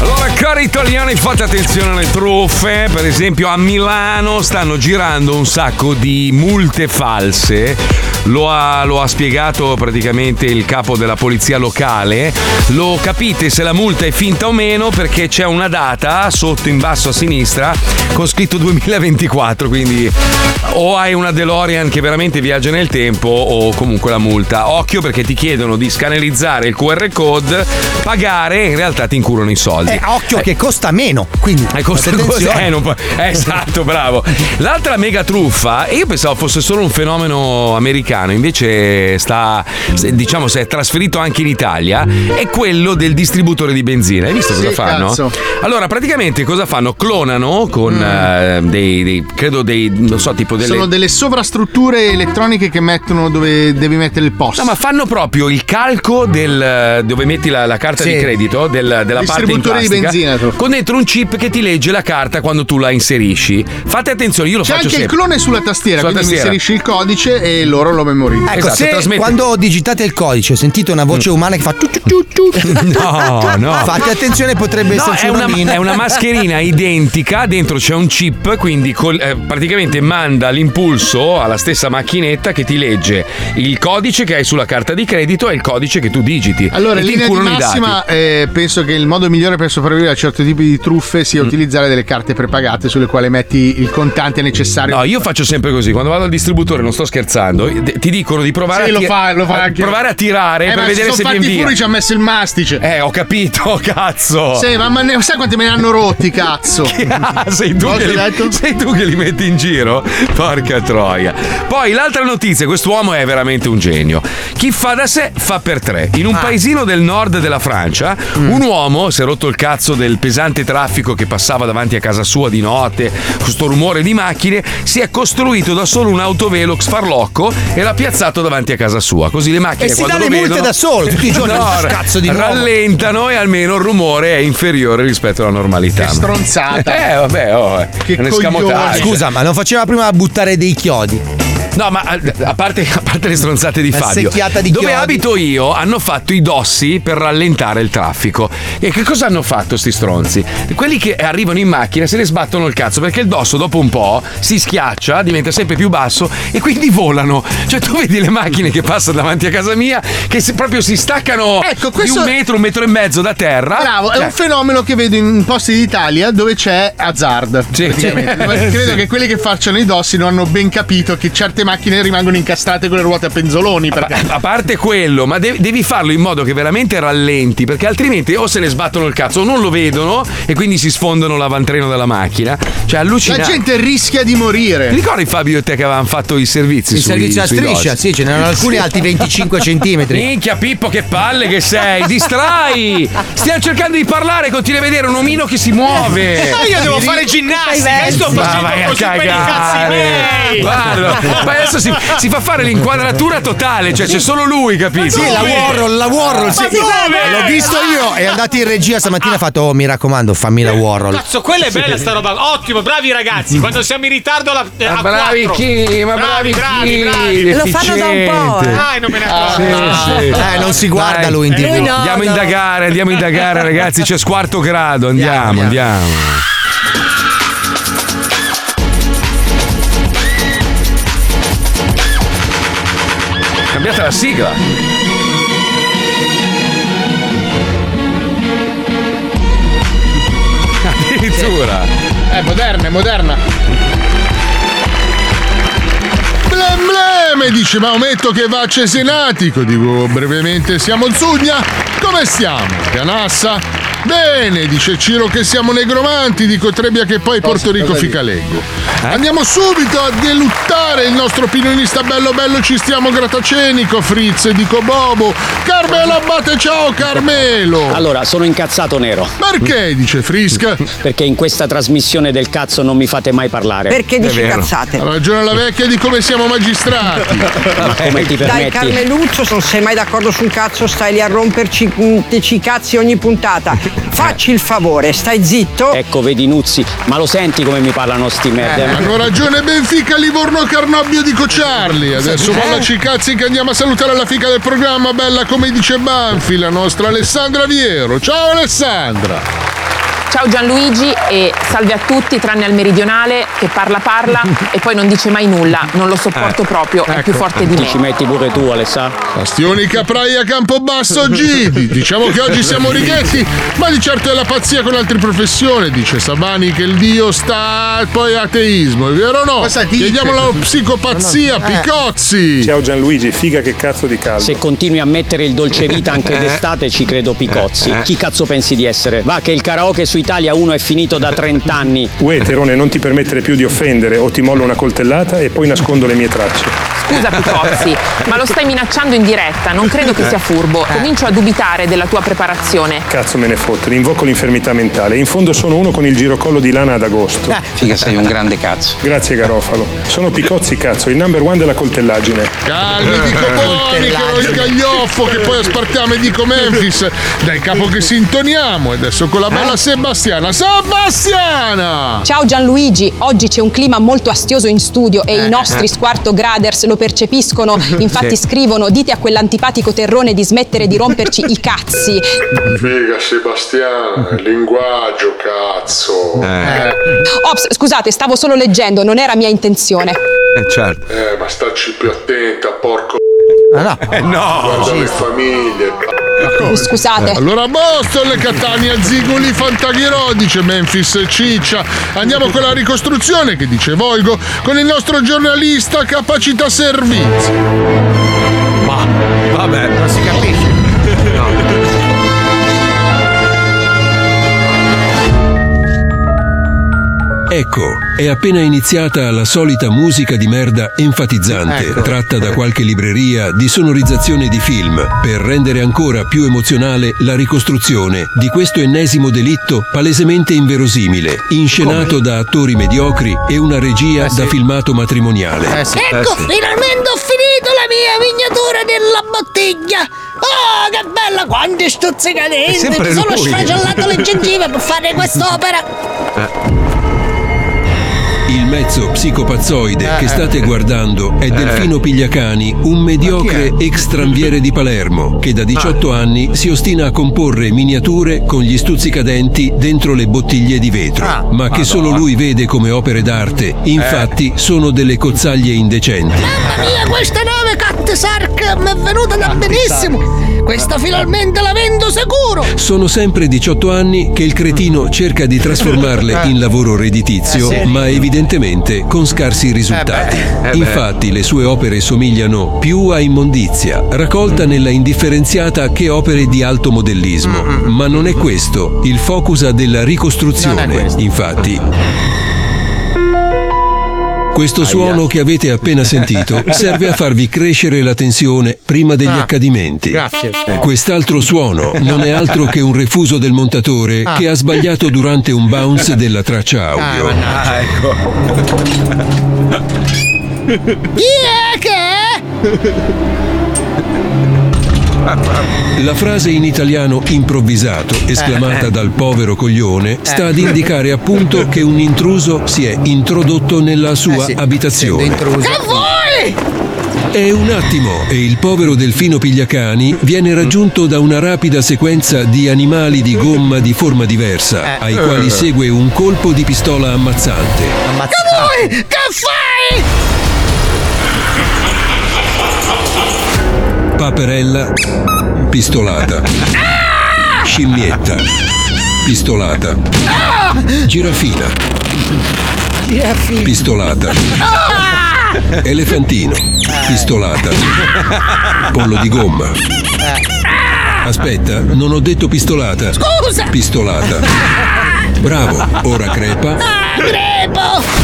Allora, cari italiani, fate attenzione alle truffe. Per esempio, a Milano stanno girando un sacco di multe false lo ha, lo ha spiegato praticamente il capo della polizia locale. Lo capite se la multa è finta o meno perché c'è una data sotto in basso a sinistra con scritto 2024, quindi o hai una DeLorean che veramente viaggia nel tempo o comunque la multa. Occhio perché ti chiedono di scannerizzare il QR code, pagare e in realtà ti incurano i soldi. Eh, occhio che costa meno, quindi Eh, costa attenzione. eh, non eh, esatto, bravo. L'altra mega truffa, io pensavo fosse solo un fenomeno americano, invece sta, diciamo, si è trasferito anche in Italia, è quello del distributore di benzina. Hai visto Sì, cosa fanno? cazzo. Allora, praticamente cosa fanno? Clonano con eh, dei, dei- credo dei, non so, tipo delle... Sono delle sovrastrutture elettroniche che mettono dove devi mettere il post. No, ma fanno proprio il calco del dove metti la, la carta Sì. di credito del- della parte in Distributore di plastica benzina, tu. con dentro un chip che ti legge la carta quando tu la inserisci. Fate attenzione, io lo C'è faccio anche il clone sulla tastiera, Sulla quindi tastiera. inserisci il codice e loro lo memorizzano. Ecco, Esatto, se quando digitate il codice sentite una voce umana che fa tu, tu, tu, tu, Mm. No, no. Fate attenzione, potrebbe No, esserci è una, mina. è una mascherina identica, dentro c'è un chip, quindi col- eh, praticamente manda l'impulso alla stessa macchinetta che ti legge il codice che hai sulla carta di credito e il codice che tu digiti. Allora, in linea di massima, eh, penso che il modo migliore per sopravvivere a certi tipi di truffe Mm. sia utilizzare delle carte prepagate sulle quali metti il contante necessario. No, io faccio sempre così. Quando vado al distributore, non sto scherzando, ti dicono di provare Sì, a lo ti- fa, lo fa a provare a tirare Eh, per ma vedere se sono viene fatti via. furi, ci ha messo il mastice. Eh, ho capito, cazzo. Sì, ma, ne- sai quanti me ne hanno rotti, cazzo? Ah, sei, tu che li, sei tu che li metti in giro? Porca troia. Poi l'altra notizia, quest'uomo è veramente un genio. Chi fa da sé fa per tre. In Ah. un paesino del nord della Francia, Mm. un uomo si è rotto il cazzo del pesante traffico che passava davanti a casa sua di notte, questo rumore di macchine, si è costruito da solo un autovelox farlocco e l'ha piazzato davanti a casa sua. Così le macchine E si quando dà lo le multe vedono, da solo, tutti i giorni, No, cazzo di nuovo. rallentano e almeno il rumore è inferiore rispetto alla normalità. Che stronzata. Eh, vabbè, oh, è Che un escamotage. Scusa, ma non faceva prima buttare dei chiodi? No, ma a a parte, a parte le stronzate di Fabio, di dove chiodi. abito io hanno fatto i dossi per rallentare il traffico. E che cosa hanno fatto sti stronzi? Quelli che arrivano in macchina se ne sbattono il cazzo perché il dosso dopo un po' si schiaccia, diventa sempre più basso e quindi volano. Cioè tu vedi le macchine che passano davanti a casa mia che si- proprio si staccano Ecco, di questo- un metro, un metro e mezzo da terra. Bravo, è Cioè, un fenomeno che vedo in posti d'Italia dove c'è azzard. Sì. Dove Credo Sì. che quelli che facciano i dossi non hanno ben capito che certe macchine rimangono incastrate con le ruote a penzoloni. Perché... A parte quello, ma de- devi farlo in modo che veramente rallenti, perché altrimenti o se ne sbattono il cazzo o non lo vedono e quindi si sfondano l'avantreno della macchina. Cioè, La allucinante. gente rischia di morire. Ti ricordi Fabio e te che avevamo fatto i servizi Il sui- servizio a striscia, dossi? sì, ce n'erano alcuni alti 25 centimetri. Minchia Pippo che palle che sei Distrai Stiamo cercando di parlare Continui a vedere un omino che si muove Ma io devo fare ginnastica, sto facendo a così per i cazzi miei. Guarda adesso si, si fa fare l'inquadratura totale Cioè c'è solo lui capito Sì, la Warhol, la Warhol, sì. L'ho visto io. È andato in regia stamattina e ha fatto, oh, mi raccomando, fammi la Warhol. Cazzo, quella è bella sta roba. Ottimo, bravi ragazzi. Quando siamo in ritardo alla, eh, a bravi chi? Ma bravi bravi, chi? bravi. Lo fanno da un po', eh. Dai, non me ne accorgo. Sì, sì. Eh, non si guarda Dai. lui in tv. Lui no, Andiamo a no. indagare Andiamo a indagare ragazzi C'è squarto grado Andiamo Andiamo Cambiate la sigla Addirittura È moderna, è moderna. Blem blem, dice Maometto che va a Cesenatico. Dico brevemente, siamo Zugna? Come stiamo? Canassa? Bene, dice Ciro che siamo negromanti, dico Trebbia che poi Porto Rico Ficaleggo. Andiamo subito a deluttare il nostro opinionista bello bello ci stiamo grattacenico, Fritz, dico Bobo. Carmelo Abate, ciao Carmelo! Allora, sono incazzato nero. Perché? dice Frisca. Perché in questa trasmissione del cazzo non mi fate mai parlare. Perché dici cazzate? Ha ragione la vecchia di come siamo magistrati. Ma come ti Dai permetti? Carmeluccio, se non sei mai d'accordo su un cazzo, stai lì a romperci mm, i cazzi ogni puntata. Facci il favore, stai zitto. Ecco, vedi Nuzzi, ma lo senti come mi parlano sti merda? Hanno ragione Benfica, Livorno, Carnobbio di Cociarli. Adesso Eh? mollaci i cazzi che andiamo a salutare la fica del programma, bella come dice Banfi, la nostra Alessandra Viero. Ciao Alessandra! Ciao Gianluigi e salve a tutti tranne al meridionale che parla parla e poi non dice mai nulla, non lo sopporto Eh, proprio, è più forte di Ti ci me. metti pure tu, Alessà. Bastioni Capraia Campobasso G. Diciamo che oggi siamo righetti, ma di certo è la pazzia con altre professioni. Dice Savani che il Dio sta. poi ateismo, è vero o no? Cosa dice? Chiediamo la psicopazia, No, no. Eh. Picozzi. Ciao Gianluigi, figa che cazzo di caldo. Se continui a mettere il dolce vita anche Eh. d'estate ci credo Picozzi. Eh. Chi cazzo pensi di essere? Va che il karaoke su Italia 1 è finito da 30 anni. Uè, Terone, non ti permettere più di offendere o ti mollo una coltellata e poi nascondo le mie tracce. Scusa Picozzi, ma lo stai minacciando in diretta, non credo che sia furbo. Comincio a dubitare della tua preparazione. Cazzo me ne fotte, invoco l'infermità mentale. In fondo sono uno con il girocollo di lana ad agosto. Figa, sei un grande cazzo. Grazie Garofalo. Sono Picozzi cazzo, il number one della coltellaggine. Calmi, dico buoni, che ho il caglioffo, che poi aspartiamo e dico Memphis. Dai capo che sintoniamo. E adesso con la bella Sebastiana. Sebastiana! Ciao Gianluigi, oggi c'è un clima molto astioso in studio e Eh, i nostri eh. squarto graders lo percepiscono, infatti Sì. scrivono dite a quell'antipatico terrone di smettere di romperci i cazzi. Figa Sebastiana, il linguaggio, cazzo. Ops, scusate, stavo solo leggendo, non era mia intenzione. Eh, certo. Eh, ma starci più attenta, porco. no. Eh, no. Guarda le famiglie. Scusate. Allora Boston, Catania, Ziguli, Fantaghirò, dice Memphis Ciccia. Andiamo con la ricostruzione che dice Voigo con il nostro giornalista capacità servizi. Ma vabbè, non si capisce. Ecco, è appena iniziata la solita musica di merda enfatizzante, Ecco. tratta da qualche libreria di sonorizzazione di film, per rendere ancora più emozionale la ricostruzione di questo ennesimo delitto palesemente inverosimile, inscenato da attori mediocri e una regia da filmato matrimoniale. Ecco, finalmente ho finito la mia miniatura della bottiglia. Oh, che bella! Quanti stuzzicadenti! Mi sono sfracellato le gengive per fare quest'opera. Il mezzo psicopazzoide Eh, che eh. state guardando è Eh. Delfino Pigliacani, un mediocre ex tranviere di Palermo che da 18 Ah. anni si ostina a comporre miniature con gli stuzzicadenti dentro le bottiglie di vetro, Ah. ma che Madonna. solo lui vede come opere d'arte. Infatti Eh. sono delle cozzaglie indecenti. Mamma mia, questa nave Cat Sark mi è venuta da benissimo. Questa finalmente la vendo sicuro. Sono sempre 18 anni che il cretino cerca di trasformarle in lavoro redditizio, Eh, ma evidentemente con scarsi risultati. eh beh. Infatti le sue opere somigliano più a immondizia, raccolta nella indifferenziata che opere di alto modellismo. Ma non è questo il focus della ricostruzione, infatti. Questo suono che avete appena sentito serve a farvi crescere la tensione prima degli Ah, accadimenti. grazie. Quest'altro suono non è altro che un refuso del montatore Ah. che ha sbagliato durante un bounce della traccia audio. Ah, ecco. Chi è che? La frase in italiano improvvisato, esclamata Eh, eh. dal povero coglione, sta Eh. ad indicare appunto che un intruso si è introdotto nella sua abitazione. Che vuoi? È un attimo e il povero delfino Pigliacani viene raggiunto da una rapida sequenza di animali di gomma di forma diversa, ai quali segue un colpo di pistola ammazzante. Che vuoi? Che fai? Paperella, pistolata. Scimmietta, pistolata. Girafina, pistolata. Elefantino, pistolata. Pollo di gomma. Aspetta, non ho detto pistolata. Scusa! Pistolata. Bravo, ora crepa. Ah, crepo!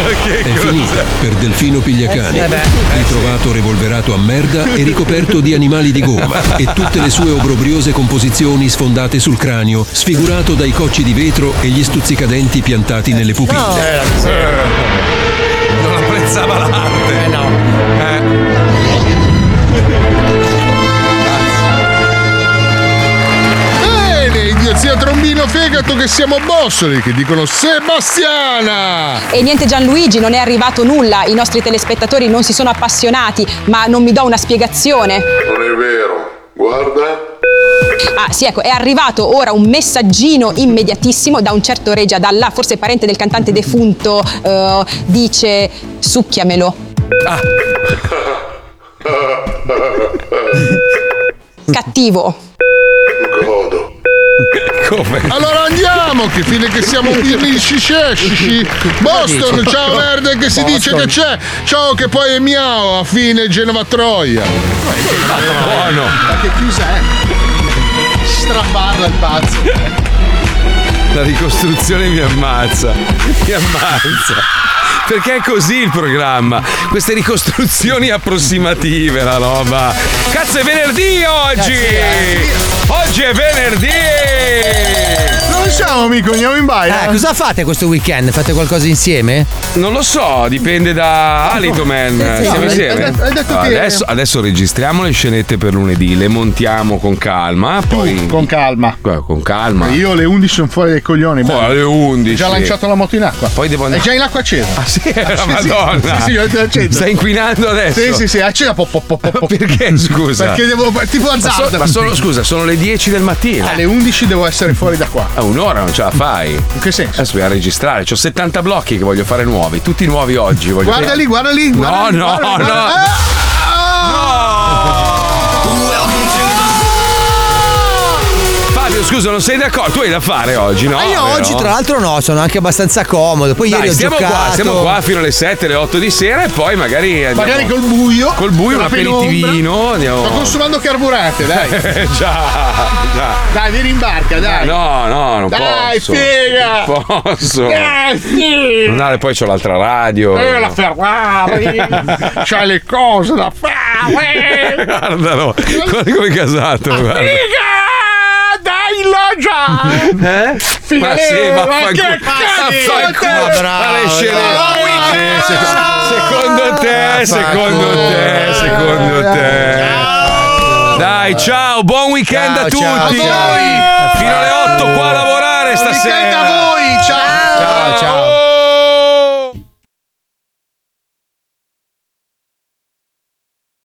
È finita per Delfino Pigliacani. Eh. Ritrovato revolverato a merda e ricoperto di animali di gomma e tutte le sue obbrobriose composizioni sfondate sul cranio, sfigurato dai cocci di vetro e gli stuzzicadenti piantati nelle pupille. Non apprezzava l'arte. Trombino fegato che siamo bossoli, che dicono Sebastiana! E niente Gianluigi, non è arrivato nulla, i nostri telespettatori non si sono appassionati, ma non mi do una spiegazione. Non è vero, guarda. Ah, sì, ecco, è arrivato ora un messaggino immediatissimo da un certo Regia Dalla, forse parente del cantante defunto, eh, dice succhiamelo. Cattivo. Come? Allora andiamo, che fine che siamo birlisci Boston, ciao verde che si dice che c'è. Ciao che poi è miao, a fine Genova Troia. Buono. Ma che chiusa è? Straparla il pazzo. La ricostruzione mi ammazza. Mi ammazza. Perché è così il programma. Queste ricostruzioni approssimative, la roba. Cazzo è venerdì oggi! Oggi è venerdì! Non siamo amico, andiamo in baia. Eh, cosa fate questo weekend? Fate qualcosa insieme? Non lo so, dipende da Alito Man. Sì, Siamo hai- insieme? hai- hai detto No, che- adesso, adesso registriamo le scenette per lunedì, le montiamo con calma. Poi. Con calma. Con calma. Io alle 11 sono fuori dai coglioni. Poi alle 11. Ho già lanciato la moto in acqua. Poi devo andare. È già in acqua accesa. Ah, sì, la sì, Madonna. Sì, sì, acceso. Stai inquinando adesso? Sì, sì, sì, accesa. po, po, po, po. Perché scusa? Perché devo. tipo Ma, so- azzardo. ma sono, scusa, sono le 10 del mattino. Alle 11 devo essere fuori da qua. A un'ora non ce la fai. In che senso? Adesso bisogna registrare. Ho 70 blocchi che voglio fare nuovi. Tutti nuovi oggi. Voglio Guarda lì, guarda lì. guarda No, no, guarda, no. guarda. Fabio, scusa, non sei d'accordo? Tu hai da fare oggi, no? Ma io Vero? oggi, tra l'altro, no, sono anche abbastanza comodo. Poi Dai, ieri ho stiamo giocato. qua, stiamo qua fino alle 7, alle 8 di sera e poi magari andiamo- Magari col buio. Col buio, un aperitivino. Andiamo. Sto consumando carburante, dai. Eh, già, già. Dai, vieni in barca, dai. No, no, non Dai, posso. figa. Non posso. Dai, figa. Non ha- poi c'ho l'altra radio. Eh, la Ferrari. C'hai le cose da fare. Guardalo, guarda come è casato. guarda. Figa! Là già. Eh? Figa, Ma sì, eh, ma ma che cazzo? Vaffanculo. Ma bravo, Secondo te, secondo te, secondo te. Dai, ciao, buon weekend a Ciao, tutti. ciao, ciao. Fino alle 8 qua a lavorare stasera. Weekend a voi, ciao.